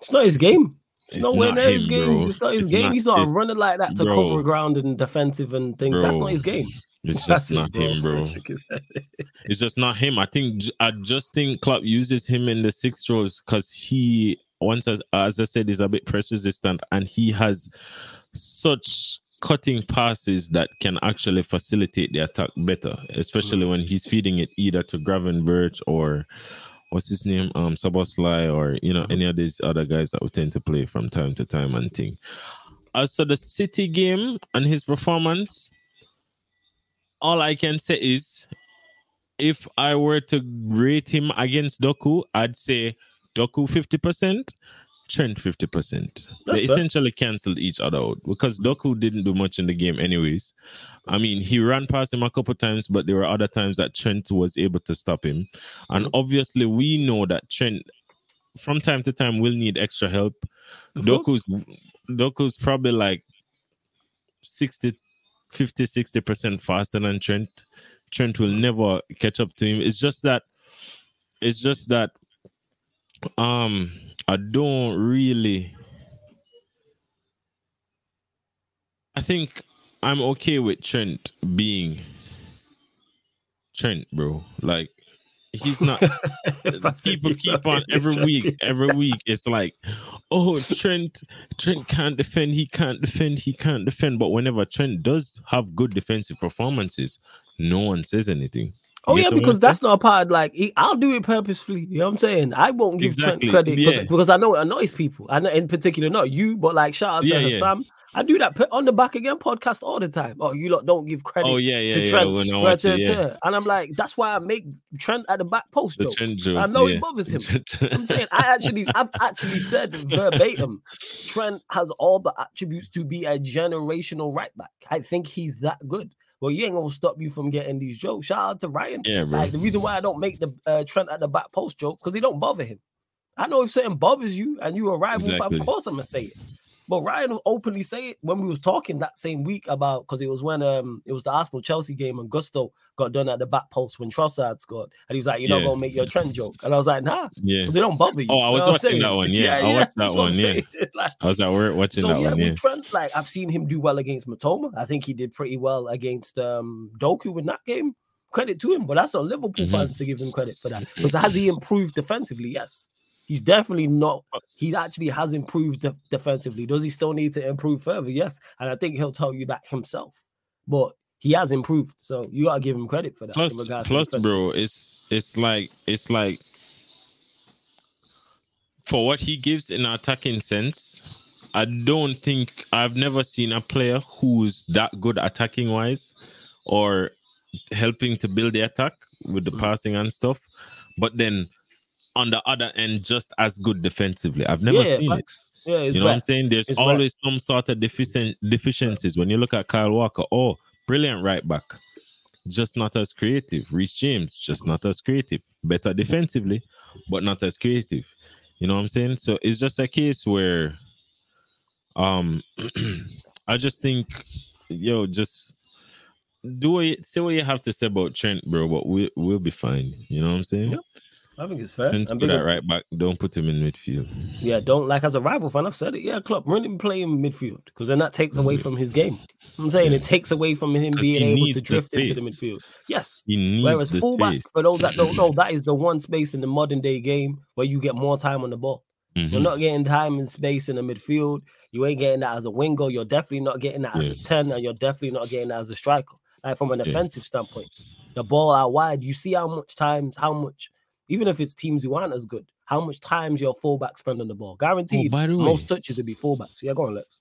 It's not his game. It's, It's not his game. bro. It's not his It's game. not- He's not running like that to bro. cover ground and defensive and things. That's not his game. it's That's just it, not him, bro. Shook his head. It's just not him. I think I just think Klopp uses him in the six rows because he once as, as I said is a bit press resistant and he has such cutting passes that can actually facilitate the attack better, especially when he's feeding it either to Gravenberch or what's his name, um, Szoboszlai or you know any of these other guys that we tend to play from time to time and thing. As for the City game and his performance, all I can say is if I were to rate him against Doku, I'd say Doku 50%, Trent 50%. That's they essentially cancelled each other out because Doku didn't do much in the game, anyways. I mean, he ran past him a couple times, but there were other times that Trent was able to stop him. And Mhm. obviously, we know that Trent, from time to time, will need extra help. Of course. Doku's Doku's probably like 60 50 60% faster than Trent. Trent will never catch up to him. It's just that it's just that um I don't really I think I'm okay with Trent being Trent, bro. Like he's not people keep on every Trent, week, every week. It's like, oh, Trent, Trent can't defend, he can't defend, he can't defend. But whenever Trent does have good defensive performances, no one says anything. Oh yeah, get what I'm because that's not a part. Like I'll do it purposefully. You know what I'm saying? I won't give Exactly, Trent credit because, yeah. because I know it annoys people. I know in particular not you, but like shout out to Yeah, yeah. Sam. I do that put on the back again podcast all the time. Oh, you lot don't give credit Oh yeah, yeah, to yeah. Trent. Right, to- yeah. And I'm like, that's why I make Trent at the back post jokes. Trent I know yeah. it bothers him. I'm saying I actually I've actually said verbatim Trent has all the attributes to be a generational right back. I think he's that good. Well, you ain't gonna stop you from getting these jokes. Shout out to Ryan. yeah, bro. Like the reason why I don't make the uh, Trent at the back post jokes because they don't bother him. I know if something bothers you and you a rival, Exactly. of course I'm gonna say it. But Ryan will openly say it when we was talking that same week about because it was when um it was the Arsenal Chelsea game and Gusto got done at the back post when Trossard scored and he was like, "You're Yeah. not gonna make your Trent joke," and I was like, "Nah, yeah. they don't bother you." Oh, I You was know watching that one, yeah. I watched that that's what I'm one, yeah. Like, I was at work watching so that yeah, one, with yeah. Trent, like I've seen him do well against Mitoma. I think he did pretty well against um Doku in that game. Credit to him, but that's on Liverpool Mhm. fans to give him credit for that. Because has he improved defensively? Yes. He's definitely not. He actually has improved def- defensively. Does he still need to improve further? Yes, and I think he'll tell you that himself. But he has improved, so you gotta give him credit for that. Plus, in regards to plus, bro, it's it's like it's like for what he gives in attacking sense. I don't think I've never seen a player who's that good attacking wise or helping to build the attack with the Mhm. passing and stuff. But then on the other end, just as good defensively. I've never yeah, seen it. Yeah, it's You know what I'm saying? There's It's right. always some sort of deficient deficiencies. When you look at Kyle Walker, oh, brilliant right back, just not as creative. Reece James, just not as creative. Better defensively, but not as creative. You know what I'm saying? So it's just a case where, um, I just think, yo, just do what you, say what you have to say about Trent, bro. But we we'll be fine. You know what I'm saying? Yeah. I think it's fair. And good big at up- right back. Don't put him in midfield. Yeah, don't like as a rival fan. I've said it. Yeah, club run him play in midfield because then that takes away from his game. I'm saying Yeah. it takes away from him being able to the drift into the midfield. Yes. He needs Whereas the fullback, space. for those that don't know, that is the one space in the modern day game where you get more time on the ball. You're Mhm. not getting time and space in the midfield. You ain't getting that as a winger. You're definitely not getting that as a Yeah. 10, and you're definitely not getting that as a striker. Like from an Yeah. offensive standpoint, the ball out wide, you see how much times, how much, even if it's teams who aren't as good, how much times your fullback spend on the ball. Guaranteed, Oh, by the way, most touches would be fullbacks. Yeah, go on, Lex.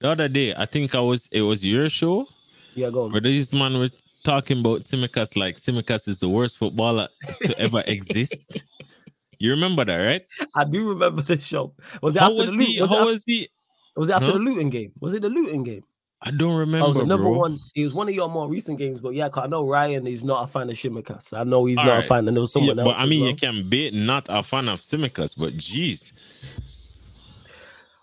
the other day, I think I was it was your show Yeah, go on. where this man was talking about Tsimikas like Tsimikas is the worst footballer to ever exist. You remember that, right? I do remember the show. Was it How after was the? Was, it How after, was he? was it after Huh? the Luton game? Was it the Luton game? I don't remember, it was another bro. one. It was one of your more recent games, but yeah, I know Ryan is not a fan of Tsimikas. I know he's not Alright. a fan, and there was Yeah, someone else. but I mean, well. you can be not a fan of Tsimikas, but geez,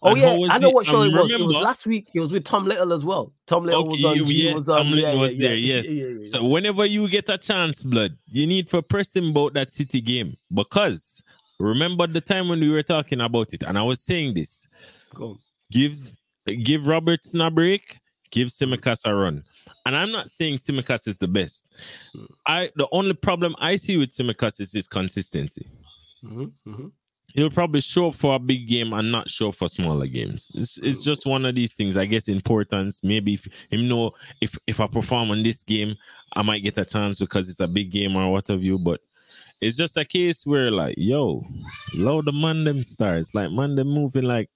Oh And yeah, I know it? what show Um, it was. It was last week. It was with Tom Little as well. Tom Little was on. Yeah, was on. Tom Little yeah, was yeah, there, yeah, yes. yeah, yeah, yeah. So whenever you get a chance, blood, you need for pressing about that City game because remember the time when we were talking about it, and I was saying this: Go give give Robertson a break, give Tsimikas a run. And I'm not saying Tsimikas is the best. Mm. I the only problem I see with Tsimikas is his consistency. Mhm, mhm. He'll probably show up for a big game and not show up for smaller games. It's, it's just one of these things. I guess importance. Maybe if him know if if I perform on this game, I might get a chance because it's a big game or what have you. But it's just a case where like, yo, load the man them stars. Like man them moving like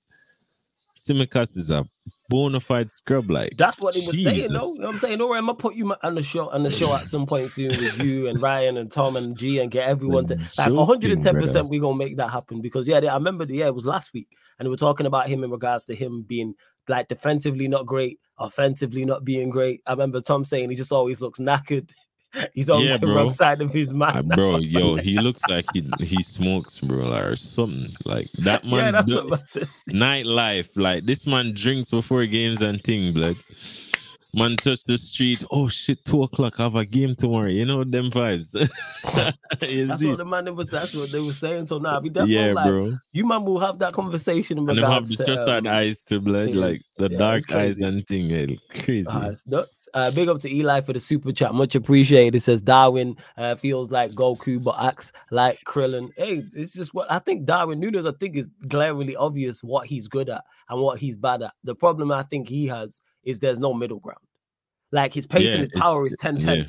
Tsimikas is a bona fide scrub. Like That's what he was saying. No, you know what I'm saying. No, I'm gonna put you on the show on the show at some point soon with you and Ryan and Tom and G and get everyone to like 110 percent we're gonna make that happen because yeah, they- I remember the yeah it was last week and we were talking about him in regards to him being like defensively not great, offensively not being great. I remember Tom saying he just always looks knackered. He's always Yeah, the bro. wrong side of his Uh, mind. bro, yo, he looks like he he smokes, bro, like, or something. Like that man. yeah, that's do- what nightlife. Like this man drinks before games and thing, blood. Man touch the street. Oh shit, two o'clock. I have a game tomorrow. You know them vibes. That's what the man was. That's what they were saying. So now, if you definitely yeah, like, bro. you man will have that conversation in And have the trust um, eyes to blood, it like the Yeah, dark eyes and thing. Yeah, crazy. Nuts. Uh, big up to Eli for the super chat. Much appreciated. It says Darwin uh, feels like Goku, but acts like Krillin. Hey, it's just what I think Darwin Nunez, I think, is glaringly obvious what he's good at and what he's bad at. The problem I think he has is there's no middle ground. Like his pace Yeah, and his power is 10 10. yeah.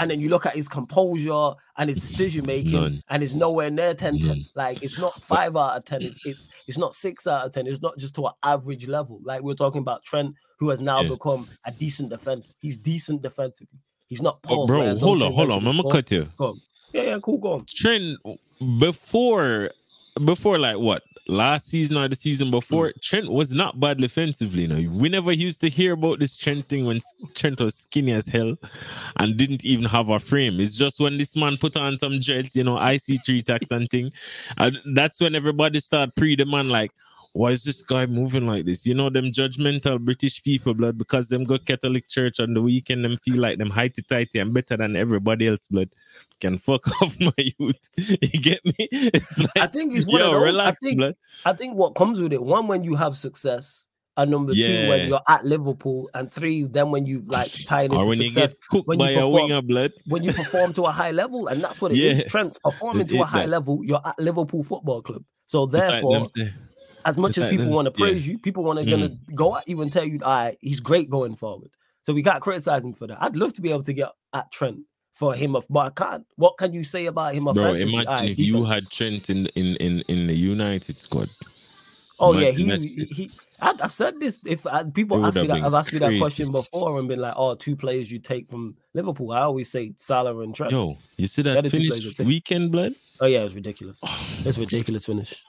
And then you look at his composure and his decision making, None. and it's nowhere near 10 10. None. Like it's not five out of 10. It's, it's it's not six out of 10. It's not just to an average level. Like we're talking about Trent, who has now Yeah. become a decent defender. He's decent defensively. He's not oh, poor. Oh, bro, hold on, hold on. I'm gonna cut you. Go. Yeah, yeah, cool. Go on. Trent before before like what last season or the season before mm. Trent was not bad defensively. You know, we never used to hear about this Trent thing when Trent was skinny as hell and didn't even have a frame. It's just when this man put on some dreads, you know, IC three tax and thing, and that's when everybody start pre the man like. Why is this guy moving like this? You know, them judgmental British people, blood, because them go Catholic church on the weekend, them feel like them heighty tighty and better than everybody else, blood. Can fuck off my youth. You get me? It's like I think it's one Yo, of those. relax, I think blood. I think what comes with it, one when you have success, and number two when you're at Liverpool, and three then when you like tie into when success. cooked when you perform- when you perform to a high level, and that's what it is. Yeah. Trent's performing It's to a high level. You're at Liverpool Football Club, so like therefore, as much it's as people want to yeah. Mm. praise you, people want to gonna go at you and tell you, "All right, he's great going forward." So we can't criticize him for that. I'd love to be able to get at Trent for him, of, but I can't. What can you say about him? Bro, imagine right, if you had Trent in in in, in the United squad. Oh yeah, imagine he he. he I, I've said this. If uh, people ask me that, I've asked me that question before and been like, "Oh, two players you take from Liverpool." I always say Salah and Trent. Yo, you see that the finish weekend, blood? Oh yeah, it's ridiculous. It's ridiculous finish.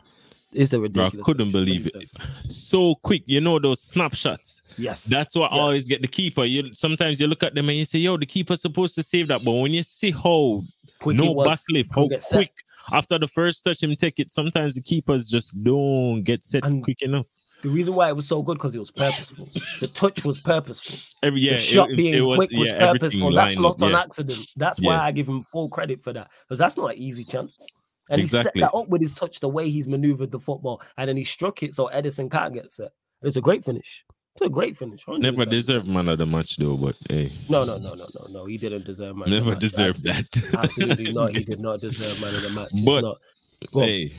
It's a Bro, I couldn't believe it. So quick, you know those snapshots. Yes, That's what I Yes. always get the keeper. You sometimes you look at them and you say, "Yo, the keeper's supposed to save that," but when you see how quick no was. how couldn't set. quick after the first touch him take it, sometimes the keepers just don't get set And- quick enough. The reason why it was so good because it was purposeful. The touch was purposeful. Every yeah, the shot it- being it was- quick was yeah, purposeful. That's not up, on yeah. accident. That's why. I give him full credit for that because that's not an easy chance. And Exactly. he set that up with his touch, the way he's maneuvered the football, and then he struck it so Ederson can't get set. It's a great finish. It's a great finish. Never deserved man of the match though, but hey, No, no, no, no, no, no. He didn't deserve man. of the never deserved that. Absolutely not. He did not deserve man of the match. But- not. Go on. hey,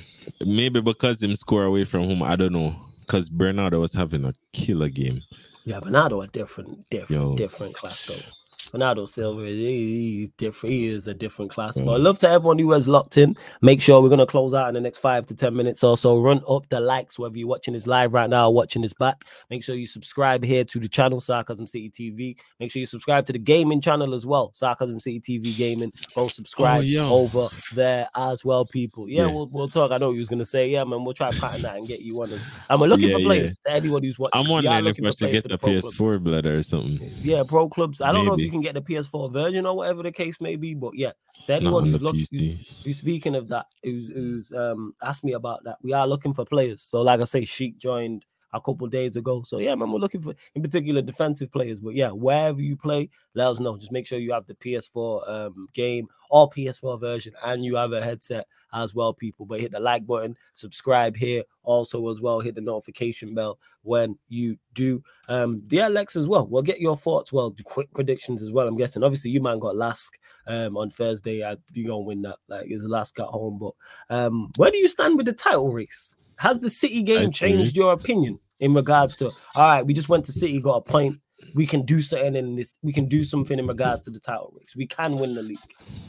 maybe because him score away from home, I don't know. Because Bernardo was having a killer game. Yeah, Bernardo a different, different, Yo. different class though. Bernardo Silva, he, he's different. He is a different class. Mm. But love to everyone who has locked in. Make sure we're gonna close out in the next five to ten minutes or so. Run up the likes, whether you're watching this live right now or watching this back. Make sure you subscribe here to the channel Sarcasm City TV. Make sure you subscribe to the gaming channel as well, Sarcasm City TV Gaming. Go subscribe yo. over there as well, people. Yeah, Yeah. We'll, we'll talk. I know you was gonna say, yeah, man. We'll try to pattern that and get you on. us. And we're looking Yeah, for yeah. players. To anyone who's watching, I'm wondering if looking I should get the. PS4 blood or something. Yeah, pro clubs. I don't know if you Maybe. Can get the PS4 version or whatever the case may be. But yeah, to anyone who's the looking, who's speaking of that, who's who's um asked me about that, we are looking for players. So like I say, Sheik joined a couple days ago. So yeah, man, we're looking for in particular defensive players. But yeah, wherever you play, let us know. Just make sure you have the PS4 um game or PS4 version and you have a headset as well, people. But hit the like button, subscribe here, also as well, hit the notification bell when you do. Um, yeah, as well. We'll get your thoughts. Well, quick predictions as well. I'm guessing. Obviously, you man got LASK um on Thursday. I you gonna win that. Like it's LASK at home. But um, where do you stand with the title race? Has the City game changed your opinion in regards to all right, we just went to City, got a point. We can do something in this, we can do something in regards to the title race. We can win the league.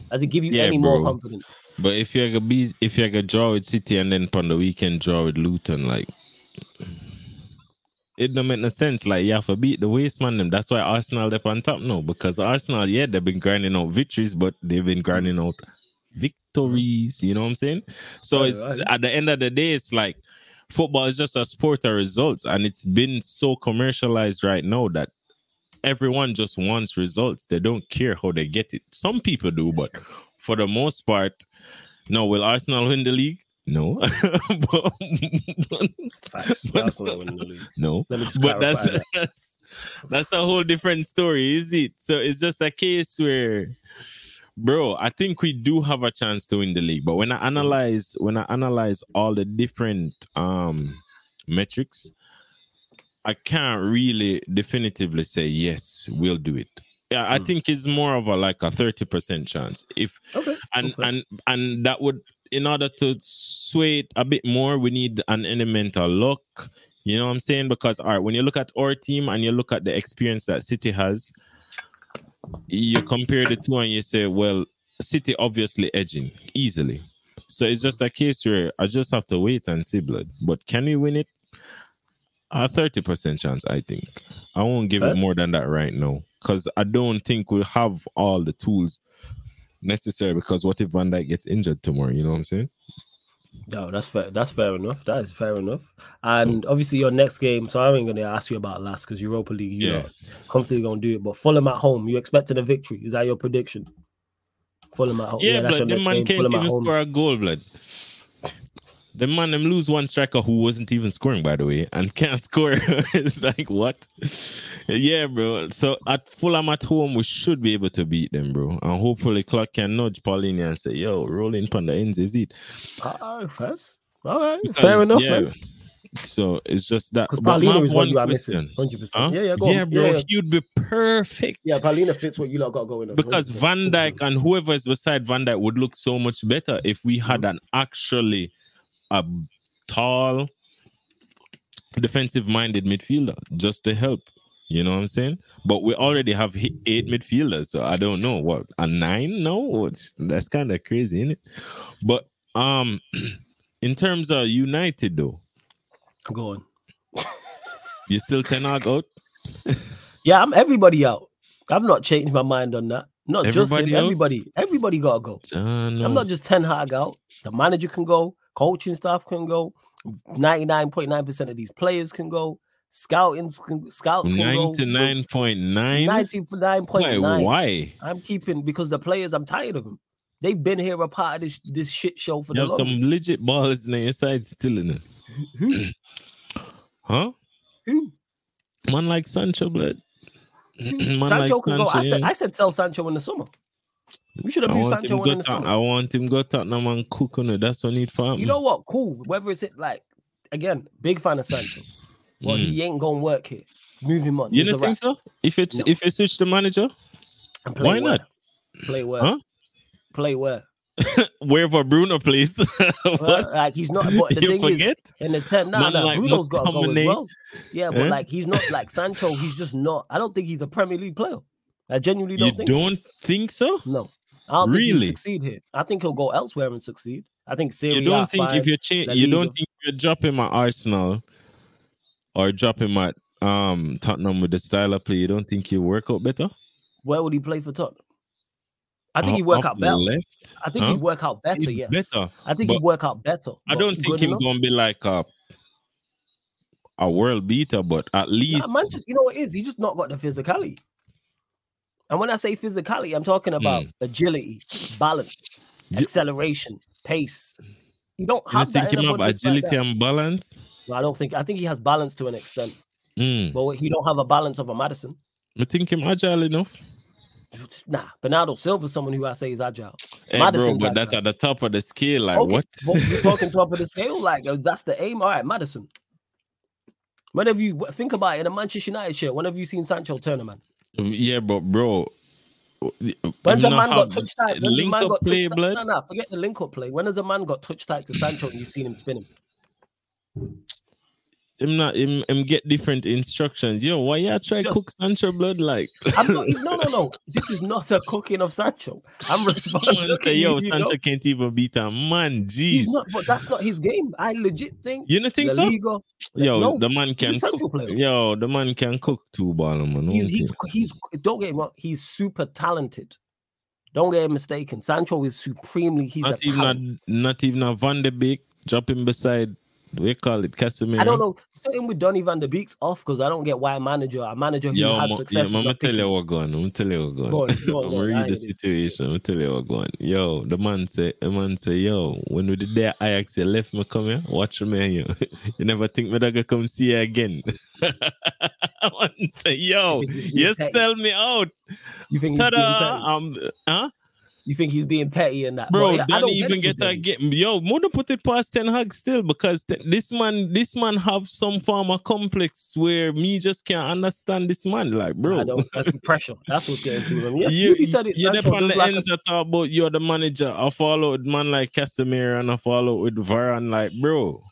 Does it give you Yeah, any more bro. confidence? But if you're gonna be, if you're gonna draw with City and then on the weekend draw with Luton, like it don't make no sense. Like you have to beat the waste man them. That's why Arsenal they're on top now because Arsenal, yeah, they've been grinding out victories, but they've been grinding out Mm-hmm. victories. You know what I'm saying? So Right, it's right. at the end of the day, it's like football is just a sport of results, and it's been so commercialized right now that everyone just wants results. They don't care how they get it. Some people do, but for the most part, no. Will Arsenal win the league? No. But- Facts. But- Arsenal winning the league. no. Let me just But that's that. that's that's a whole different story, is it? So it's just a case where, bro, I think we do have a chance to win the league. But when I analyze, when I analyze all the different um metrics, I can't really definitively say yes, we'll do it. Yeah, I Mm. think it's more of a like a thirty percent chance. If Okay. and Okay. and and that would in order to sway it a bit more we need an element of luck you know what i'm saying because all right when you look at our team and you look at the experience that city has you compare the two and you say well city obviously edging easily so it's just a case where i just have to wait and see blood but can we win it a 30% chance i think i won't give it more than that right now because i don't think we have all the tools necessary because what if Van Dijk gets injured tomorrow? You know what I'm saying? No, that's fair. That's fair enough. That is fair enough. And obviously, your next game. So I ain't gonna ask you about LASK because Europa League. You Yeah. know, comfortably gonna do it. But Fulham at home. You expecting a victory? Is that your prediction? Fulham at home. Yeah, that's blood. your The next man game. can't Fulham even at home. score a goal, blood. The man them lose one striker who wasn't even scoring, by the way, and can't score. it's like what? Yeah, bro. So at Fulham at home, we should be able to beat them, bro. And hopefully Clark can nudge Palhinha and say, "Yo, rolling on the ends is it?" Ah, first. All right. Because, fair enough, yeah, man. So it's just that. Because But Palhinha is what you are question- missing. Hundred percent. Huh? Yeah, yeah, go yeah, on. bro. Yeah, yeah. He'd be perfect. Yeah, Palhinha fits what you lot got going on. because 100%. Van Dijk and whoever is beside Van Dijk would look so much better if we had an actually a tall defensive minded midfielder just to help. You know what I'm saying? But we already have eight midfielders, so I don't know what a nine. No, it's, that's kind of crazy, isn't it? But um, in terms of United, though, Go on. you still ten out out. Yeah, I'm everybody out. I've not changed my mind on that. Not just Everybody him, everybody. Everybody gotta go. Uh, no. I'm not just Ten Hag out. The manager can go, coaching staff can go, 99.9% of these players can go, scouting can, scouts can go. ninety-nine point nine. 99.9. Why? Why? I'm keeping because the players, I'm tired of them. They've been here a part of this this shit show for You the have some legit balls in your side still in it. Who? Huh? Who? Man like Sancho, blood. Who? Man Sancho like can go. I said. I said sell Sancho in the summer. We should have I moved want Sancho him in the summer. I want him go Tottenham and cook on it. That's what I need for him. You know what? Cool. Whether it's it like again, big fan of Sancho. Well, Mm. he ain't gonna work here. Move him on. You don't think so? If it's No. if you switch the manager, why where? not? Play where? Huh? Play where? Wherever Bruno plays. Well, what? like he's not. But the you thing forget? is, in the ten, nah, Man nah, like Bruno's got to go as well. Yeah, but Eh? like he's not like Sancho. He's just not. I don't think he's a Premier League player. I genuinely don't You think. so. don't think so? No, I don't think Really? he'll succeed here. I think he'll go elsewhere and succeed. I think Serie A. You don't think if you're La you don't think you're dropping my Arsenal or dropping my at um Tottenham with the style of play, you don't think he'll work out better? where would he play for Tottenham? I think he'd work out better. Left? I think Huh? he'd work out better. He's Yes, better. I think he'd work out better. I don't think he's gonna be like a a world beater, but at Nah, least man, just you know what it is. He just not got the physicality. And when I say physicality, I'm talking about agility, balance, acceleration, pace. You don't You have that. think in him a agility and balance? No, I don't think. I think he has balance to an extent, Mm. but he don't have a balance of a Maddison. I think him agile enough. Nah, Bernardo Silva, is someone who I say is agile. Hey, bro, but that's at the top of the scale. Like Okay, what? But you're talking top of the scale, like that's the aim. All right, Maddison. Whenever you think about it in a Manchester United shirt, when have you seen Sancho turn a man? Yeah, but bro. When's a man got touch tight? When's a link man up got play, touch blood? No, no, forget the link up play. When has a man got touch tight to Sancho and you've seen him spinning? Him not him, him get different instructions. Yo, why you try Just- cook Sancho blood like? I'm not. No, no, no. This is not a cooking of Sancho. I'm Look say, yo, you, you know? Sancho can't even beat a man. Jeez. He's not, but that's not his game. I legit think. you don't think La so? Liga, Yo, no, the man can cook. player. Yo, the man can cook two ball, man. He's, he's, he's, don't get me wrong, he's super talented. Don't get mistaken. Sancho is supremely, he's not even a, not even a Van de Beek dropping beside we call it Casemiro. I don't know. Same with Donny van de Beek's off because I don't get why a manager, a manager who Yo, had success. is I'm gonna tell you what going. I'm gonna tell you what going. Go on, go on, I'm gonna read the situation. I'm gonna tell you what going. Yo, the man say, the man say, yo, when we did that Ajax, you left me come here, watch me you. you never think me that gonna come see you again. I want to say, yo, You you being sell me out. You think Ta-da! petty? Um, huh? You think he's being petty and that, Bro, But I don't even get, get that game. Yo, more put it past Ten Hag still because te- this man, this man have some form of complex where me just can't understand this man. Like, bro, I don't. That's pressure. That's what's getting to them. Yes, you, you, said it. you're on the like ends that talk about you're the manager. I follow with man like Casemiro and I follow with Varane. Like, bro,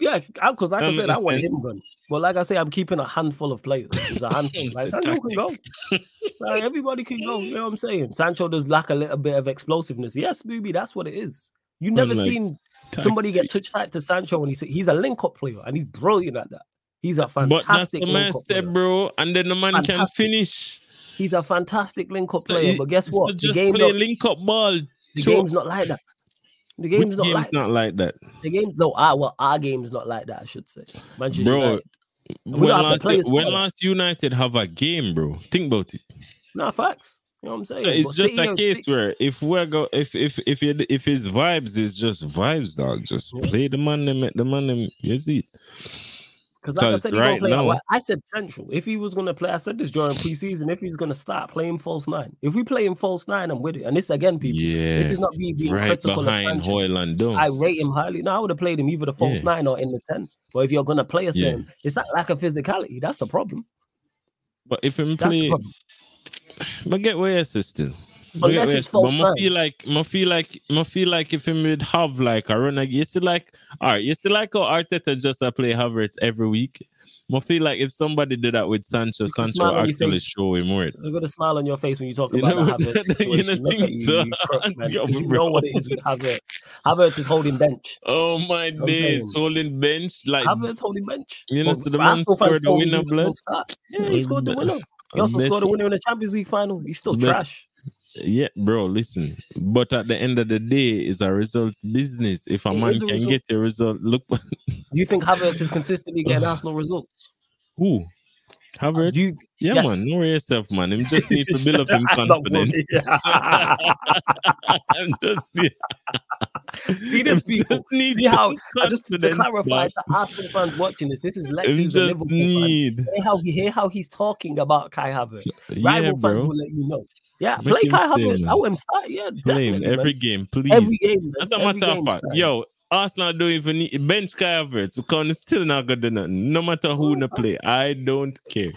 Yeah, because like I um, said, I want him gone. But like I say, I'm keeping a handful of players. It's a handful. like Sancho can go. Like, everybody can go. You know what I'm saying? Sancho does lack a little bit of explosiveness. Yes, booby, that's what it is. You never like, seen somebody get touched tight to Sancho when he's he's a link up player and he's brilliant at that. He's a fantastic. but that's fantastic the man said, bro. And then the man can finish. He's a fantastic link up So player. he- But guess so what? The just game play link up ball. the Sure. game's not like that. The Which game's not game's like not like that. The game, no, our well, our game's not like that. I should say, Manchester bro? United. When don't have the last, when last United have a game, bro? Think about it. No facts. You know what I'm saying? So it's But just a case City- where if we're go if if if it, if his vibes is just vibes, dog, just Yeah. play the man them the man them. You see, Because like I said, he right play. now- I said central. If he was gonna play, I said this during preseason. If he's gonna start playing false nine, if we play him false nine, I'm with it. And this again, people, yeah, this is not me being right critical of behind Hojlund. I rate him highly. No, I would have played him either the false Yeah. nine or in the ten. But if you're gonna play a Yeah. certain, it's not lack of physicality. That's the problem. but if him play, but get where is Unless get it's false but I feel like, I feel like, I feel like if him would have like a run, like you see, like, all right, you see, like how Arteta just a play Havertz every week. I feel like if somebody did that with Sancho, You Sancho actually show him worth. You've got a smile on your face when you talk You about know- Havertz you know situation. Look at think you, so? you crook, man, Yo, 'cause you know what it is with Havertz. Havertz is holding bench. Oh my I'm days, saying. holding bench like Havertz holding bench. You know, so the man scored the winner, blood. Yeah, he scored the winner. He also scored the winner in the Champions League final. He's still trash. Yeah, bro, listen. But at the end of the day, it's a results business. If a It man a can result. get a result, look Do you think Havertz is consistently getting Arsenal results? who Havertz. You, yeah, yes. man, know yourself, man. Him just need to build up him I'm confidence. Him just need, See this people. just need See how just to clarify man. to Arsenal fans watching this, this is Lex who's a Liverpool fan. Hear how he hear how he's talking about Kai Havertz. Yeah, Rival fans will let you know. Yeah, Make play Kai Havertz. I him start. Yeah, Play him every man. game, please. every game. man. As a matter of fact, yo, Arsenal don't even need bench Kai Havertz because it's still not gonna do nothing. No matter who in the play, I don't care.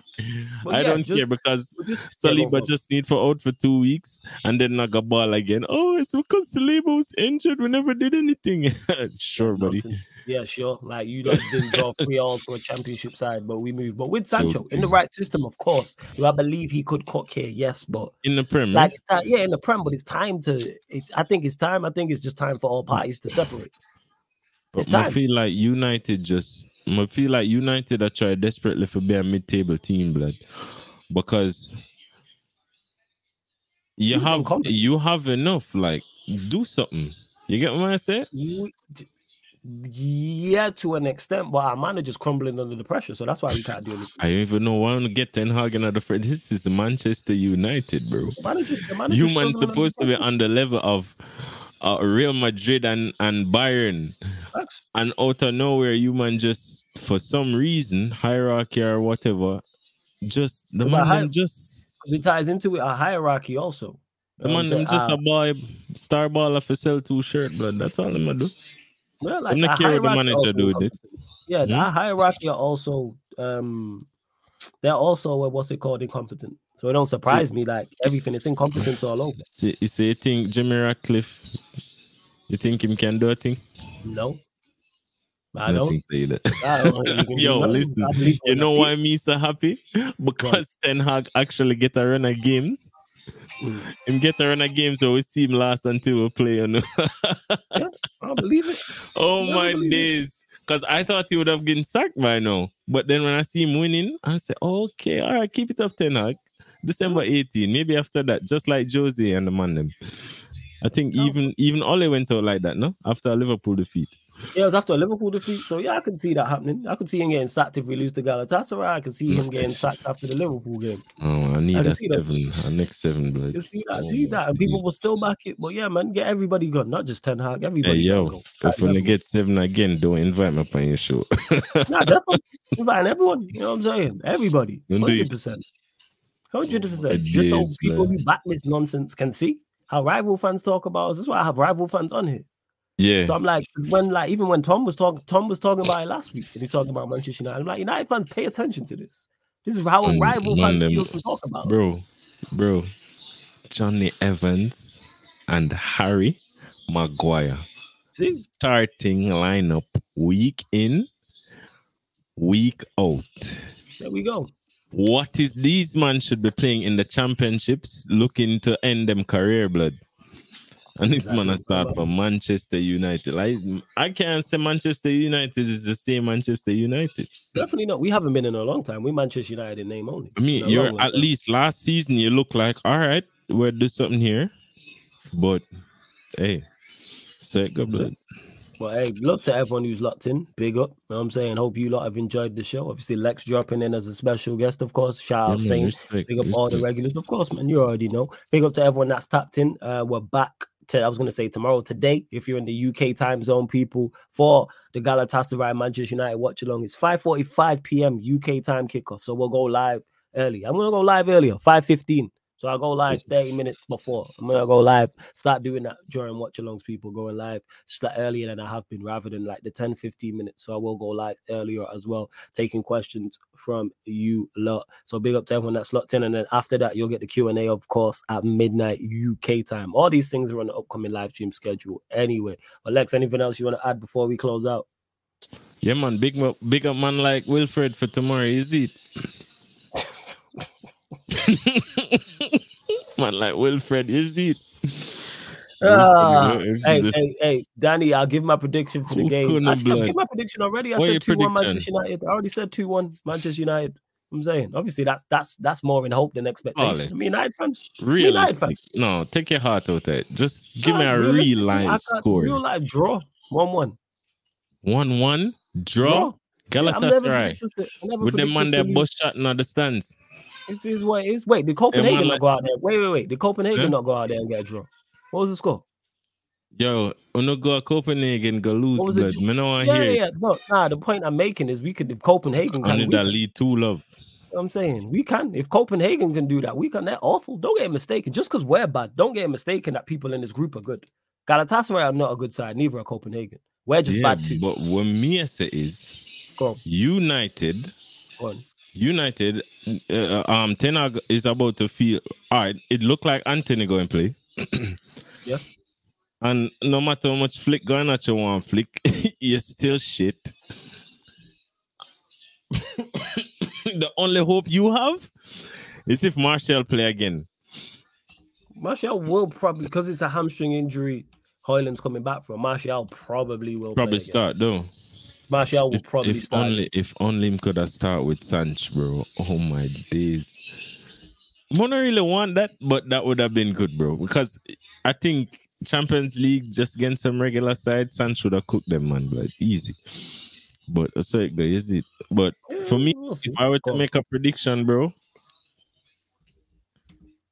But I yeah, don't care because just- Saliba just need for out for two weeks and then not got ball again. Oh, it's because Saliba was injured. We never did anything. sure, buddy. Nonsense. Yeah, sure. Like you lot didn't draw three all to a championship side, but we moved. But with Sancho in the right system, of course. Do I believe he could cook here? Yes, but In the prem, like eh? it's time, yeah, in the Prem, but it's time to. It's. I think it's time. I think it's just time for all parties to separate. but I feel like United just. I feel like United are trying desperately for be a mid-table team, blood, because you some have you have enough. Like, do something. You get what I say? You, Yeah, to an extent, but our manager's crumbling under the pressure, so that's why we can't do anything. I don't even know why to get Ten Hag another friend. This is Manchester United, bro. The manager's, the manager's You man supposed to be on the level of uh, Real Madrid and and Bayern, and out of nowhere, you man just for some reason hierarchy or whatever, just the man hi- just It ties into it, a hierarchy also. the You know what man I'm just Uh, a boy star baller for sell two shirt blood. That's all I'm gonna do. Well, I'm not our care what the manager do with it. incompetent. Yeah, Hmm? our hierarchy are also um they're also uh, what's it called incompetent. So it don't surprise me like everything is incompetence all over. See, you say you think Jimmy Ratcliffe, you think him can do a thing? No, I don't say that. I don't think he can do Yo, listen, You know why me so happy? Because Ten Hag actually get a run of games. Him get a run of games, so we see him last until we play. You know? I believe it. oh I my days! Because I thought he would have gotten sacked by now, but then when I see him winning, I say, okay, all right, keep it up, Ten Hag. December 18, maybe after that, just like Josie and the man them. I think Oh. even even Ole went out like that, no? After a Liverpool defeat. Yeah, it was after a Liverpool defeat. So yeah, I can see that happening. I could see him getting sacked if we lose to Galatasaray. I can see him getting sacked after the Liverpool game. Oh, I need I can a see that. seven, a next seven, blood. You see that, Oh see that, and people will still back it. But yeah, man, get everybody gone, not just Ten Hag. Everybody. Hey yo, gotta go. if when they get seven again, don't invite me on your show. Nah, definitely. Inviting everyone. You know what I'm saying? Everybody. Hundred percent. hundred percent. Oh, just so people man. who back this nonsense can see how rival fans talk about us. That's why I have rival fans on here. Yeah, So I'm like, when like even when Tom was talking, Tom was talking about it last week, and he's talking about Manchester United. I'm like, United fans, pay attention to this. This is how a rival man, fan feels from talking about bro, us. bro, Jonny Evans and Harry Maguire See, starting lineup week in, week out. there we go. What is these man should be playing in the championships, looking to end them career blood. And this man a start for Manchester United. Like I can't say Manchester United is the same Manchester United. Definitely not. We haven't been in a long time. We Manchester United in name only. I mean, you're at time. least last season you look like all right, we'll do something here. But hey, say good blood. But hey, love to everyone who's locked in. Big up. You know what I'm saying? Hope you lot have enjoyed the show. Obviously, Lex dropping in as a special guest, of course. Shout out Yeah, respect, Big up all the regulars, of course, man. You already know. Big up to everyone that's tapped in. Uh, we're back to I was gonna say tomorrow, today. If you're in the UK time zone, people for the Galatasaray Manchester United watch along, it's 5:45 p.m. UK time kickoff. So we'll go live early. I'm gonna go live earlier, 5:15. So I'll go live 30 minutes before. I'm gonna go live. Start doing that during watch alongs, people going live just like earlier than I have been, rather than like the 10 15 minutes. So I will go live earlier as well, taking questions from you lot. So big up to everyone that's locked in. And then after that, you'll get the Q&A, of course, at midnight UK time. All these things are on the upcoming live stream schedule anyway. But Lex, anything else you want to add before we close out? Yeah, man, big up, big up man like Wilfred for tomorrow, is it? man like Wilfred, is it? Ah, Wilfred, hey, just- hey, hey, Danny, I'll give my prediction for the game. Actually, I've given my prediction already. I What said your 2 1? Manchester United. I already said 2 1 Manchester United. I'm saying, obviously, that's that's that's more in hope than expectation. Flawless. I mean, United fan. Realistic. No, take your heart out of it. Just give me Ah, a real life score. Real life draw. 1 1. One one draw. Yeah, Galatasaray predict us to- I never with them us their bus shot in the stands. This is what it is. Wait, did Copenhagen not go out there? Wait, wait, wait. Did Copenhagen Huh? not go out there and get a draw? What was the score? Yo, uno go to Copenhagen go lose it? blood. No want Yeah, hear yeah, yeah. No, nah, the point I'm making is we could, if Copenhagen can, we that lead two love. I'm saying we can. If Copenhagen can do that, we can. They're awful. Don't get mistaken. Just because we're bad, don't get mistaken that people in this group are good. Galatasaray are not a good side. Neither are Copenhagen. We're just Yeah, bad too. but what me say is United, go on. United, uh, um, Ten Hag is about to feel all right. It looked like Antony going play. Yeah. And no matter how much flick going at you one flick, you're still shit. the only hope you have is if Martial play again. Martial will probably because it's a hamstring injury. Hojlund's coming back from. Martial probably will Probably start though. Martial will probably if start. only if only him could have started with Sanch, bro. Oh my days. Don't really want that, but that would have been good, bro. Because I think Champions League just against some regular side, Sancho would have cooked them, man. But easy. But uh, so it is it. But for me, if I were to make a prediction, bro,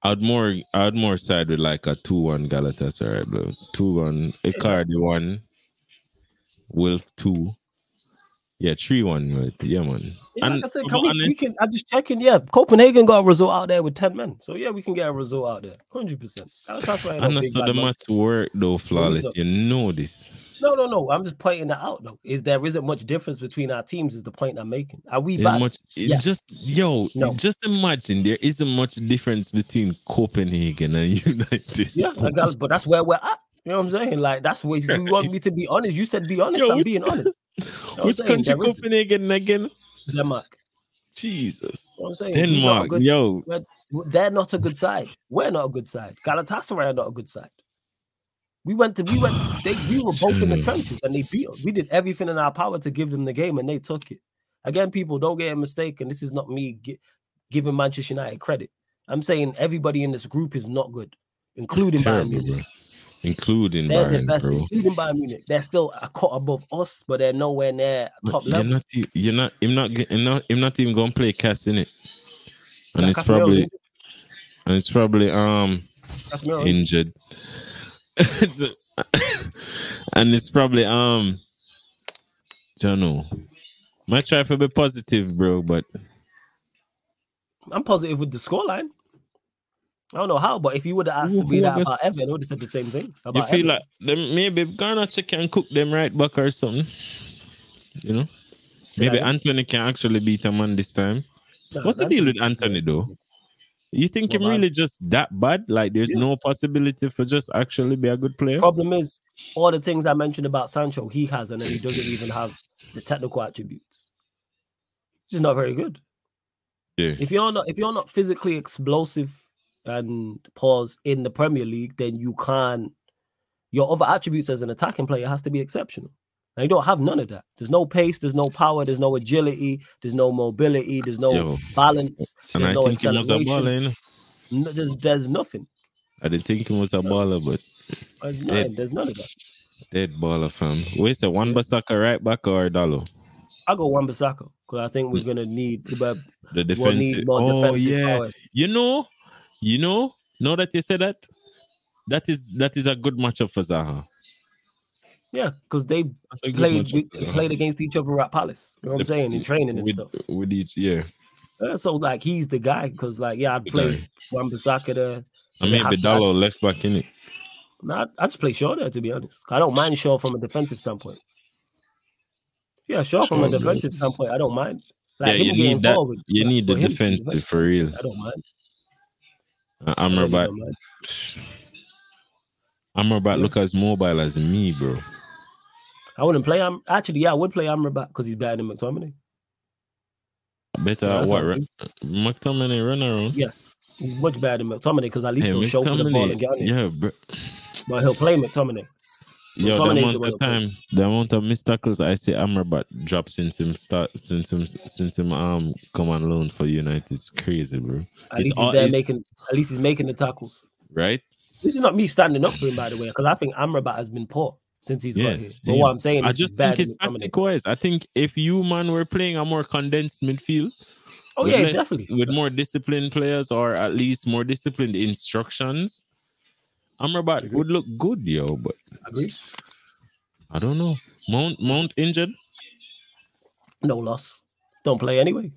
I'd more I'd more side with like a two one Galatasaray, bro. Two one Icardi one, Wilf two. Yeah, three one, right? Yeah, man. Yeah, And like I said, be we, can. I'm just checking. Yeah, Copenhagen got a result out there with ten men, so yeah, we can get a result out there, hundred percent. And I saw bad the match work though, flawless. You know this. No, no, no. I'm just pointing that out though. Is there isn't much difference between our teams? Is the point I'm making? Are we bad? much, Yeah. just yo, No. just imagine there isn't much difference between Copenhagen and United. Yeah, I got, but that's where we're at. You know what I'm saying? Like that's where you want me to be honest. You said be honest. Yo, I'm being honest. You know what I'm Which saying? country Copenhagen again? Denmark. Jesus. You know I'm saying? We not a Denmark. good- Yo, they're not a good side. We're not a good side. Galatasaray are not a good side. We went to we went they we were both in the trenches and they beat us. We did everything in our power to give them the game and they took it. Again, people don't get a mistake, and this is not me gi- giving Manchester United credit. I'm saying everybody in this group is not good, including it's Bayern Munich. Including They're the Bayern, best, bro. including Bayern Munich. They're still a cut above us, but they're nowhere near top You're level. not, you're not, him not, him not, him not even gonna play Cass in it, and Yeah, it's probably, and it's probably um injured. And it's probably um don't know. Might try to be positive, bro, but I'm positive with the scoreline. I don't know how, but if you would have asked Who- to be who that against- about Evan, I would have said the same thing. you feel Everton. like them, maybe Ghana can cook them right back or something. You know, Say maybe? Antony can actually beat a man this time. Nah, What's the deal with Antony, though? You think him Well, man. really just that bad? Like, there's Yeah. no possibility for just actually be a good player? Problem is, all the things I mentioned about Sancho, he has, and then he doesn't even have the technical attributes. Which is not very good. Yeah. If you're not, if you're not physically explosive and pause in the Premier League, then you can't. Your other attributes as an attacking player has to be exceptional. Now you don't have none of that. There's no pace, there's no power, there's no agility, there's no mobility, there's no Yo, balance, and there's I no think he was a acceleration. no- there's, there's nothing. I didn't think he was a baller, but There's, Yeah. nothing. there's none of that. dead baller, fam. Wait, say Wan Bissaka right back or Dalot? I go Wan Bissaka because I think we're mm. gonna need but The we'll defensive. need more oh, defensive yeah. powers. You know, you know, now that you say that, that is that is a good matchup for Zaha. Yeah, because they That's a good played Zaha. played against each other at Palace. You know what I'm The- saying in training and with, stuff. with each, yeah. Yeah, so like he's the guy because like yeah, I'd play. Wan Bissaka there. I mean, Bedalo left back in it. Nah, I just play Shaw there to be honest. I don't mind Shaw from a defensive standpoint. Yeah, Shaw from a defensive standpoint, I don't mind. Like yeah, you need that. forward, You but- need the but him from defensive for real. I don't mind. Uh, I really Amrabat, don't mind. Amrabat Yeah. look as mobile as me, bro. I wouldn't play I'm Actually, yeah, I would play Amrabat because he's better than McTominay. Better So that's what? Run, McTominay run around. Yes, he's much better than McTominay because at least Hey, he'll show for the ball McTominay, and get on it. yeah, bro. But he'll play McTominay. Yo, the amount of time, the amount of missed tackles I see Amrabat drop since him start, since him, since him um come on loan for United is crazy, bro. At It's least he's all- there it's- making. At least he's making the tackles. Right? This is not me standing up for him, by the way, because I think Amrabat has been poor since he's Yeah, got here. But what I'm saying I is, he's just think it's tactic wise. I think if you man were playing a more condensed midfield, Oh yeah, less- definitely. with more disciplined players or at least more disciplined instructions, Amrabat would look good, yo. But Agree. I don't know. Mount Mount injured. No loss. Don't play anyway.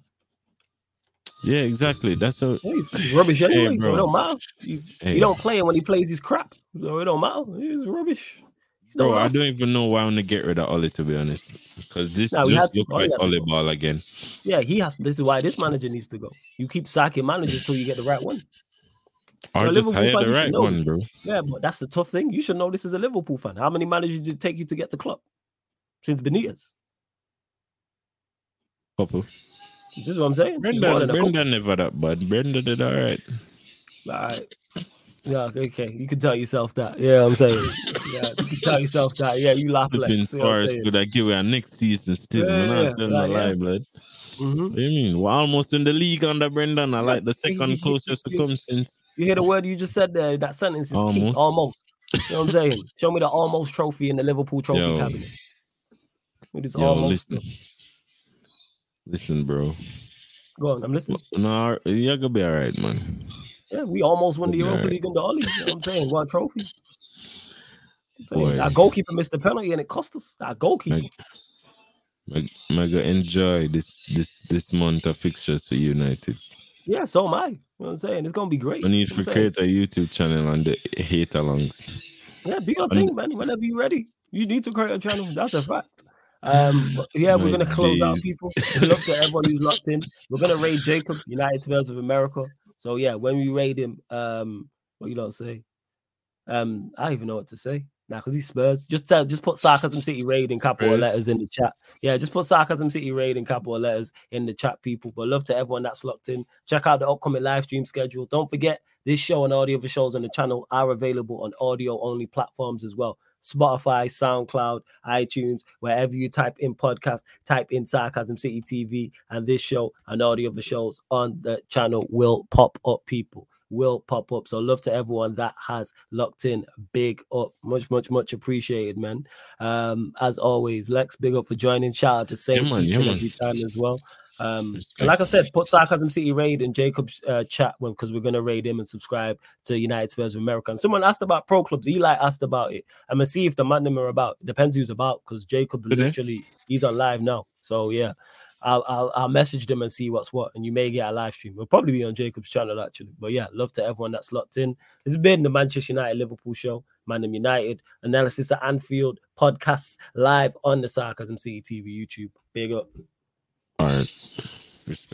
Yeah, exactly. That's a He's, he's rubbish anyway, so it don't matter. He's, Hey. He don't play, and when he plays, he's crap. So it don't matter. He's rubbish. He's no bro. I don't even know why I want to get rid of Ole to be honest, because this Nah, just to. look like Ole ball again. Yeah, he has. This is why this manager needs to go. You keep sacking managers till you get the right one. A just hire fan, the right one, bro. Yeah, but that's the tough thing. You should know this as a Liverpool fan. How many managers did it take you to get to club since Benitez? Couple. This is what I'm saying. Brendan. Brendan never that bad. Brendan did all right. All right. Yeah, okay. You can tell yourself that. Yeah, I'm saying. Yeah, you can tell yourself that. Yeah, you laugh less. Flipping See what I'm scores could I give you a next season still? Yeah, man. yeah, I'm telling yeah, lie, blood. Mhm. What do you mean? We're almost in the league under Brendan. I like the second you- closest to come since You hear the word you just said there? That sentence is key. Almost. Almost. You know what I'm saying? Show me the almost trophy in the Liverpool trophy Yo. cabinet. With this Yo, almost. listen, listen, bro. Go on, I'm listening. No, you're gonna be all right, man. Yeah, we almost won the. Europa League and the Ollie. You know what I'm saying? What trophy? Saying, Our goalkeeper missed the penalty and it cost us. Our goalkeeper. Like, Meg- Mega enjoy this this this month of fixtures for United. Yeah, so am I. You know what I'm saying? It's gonna be great. I need to create a YouTube channel on the hate alongs. Yeah, do your thing, man. Whenever you're ready, you need to create a channel. That's a fact. Um, but yeah, we're gonna close out, people. Love to everyone who's locked in. We're gonna raid Jacob, United Spurs of America. So yeah, when we raid him, um, what you don't say? Um, I don't even know what to say now because he's Spurs. Just tell, just put sarcasm city raid in capital letters in the chat. Yeah, just put sarcasm city raid in capital letters in the chat, people. But love to everyone that's locked in. Check out the upcoming live stream schedule. Don't forget this show and all the other shows on the channel are available on audio only platforms as well. Spotify, SoundCloud, iTunes, wherever you type in podcast, type in Sarcasm City TV, and this show and all the other shows on the channel will pop up, people. Will pop up. So, love to everyone that has locked in. Big up. Much, much, much appreciated, man. Um, as always, Lex, big up for joining. Shout out to Saint man, each yeah, man. time as well. Um, and like I said, put Sarcasm City raid in Jacob's uh, chat when because we're gonna raid him and subscribe to United Spurs of America. And someone asked about pro clubs. Eli asked about it. I'm gonna see if the man them are about. Depends who's about because Jacob Today? literally he's on live now. So yeah, I'll, I'll I'll message them and see what's what, and you may get a live stream. We'll probably be on Jacob's channel actually. But yeah, love to everyone that's locked in. This has been the Manchester United Liverpool show. Man United analysis at Anfield podcasts live on the Sarcasm City TV YouTube. Big up. All right. Respect.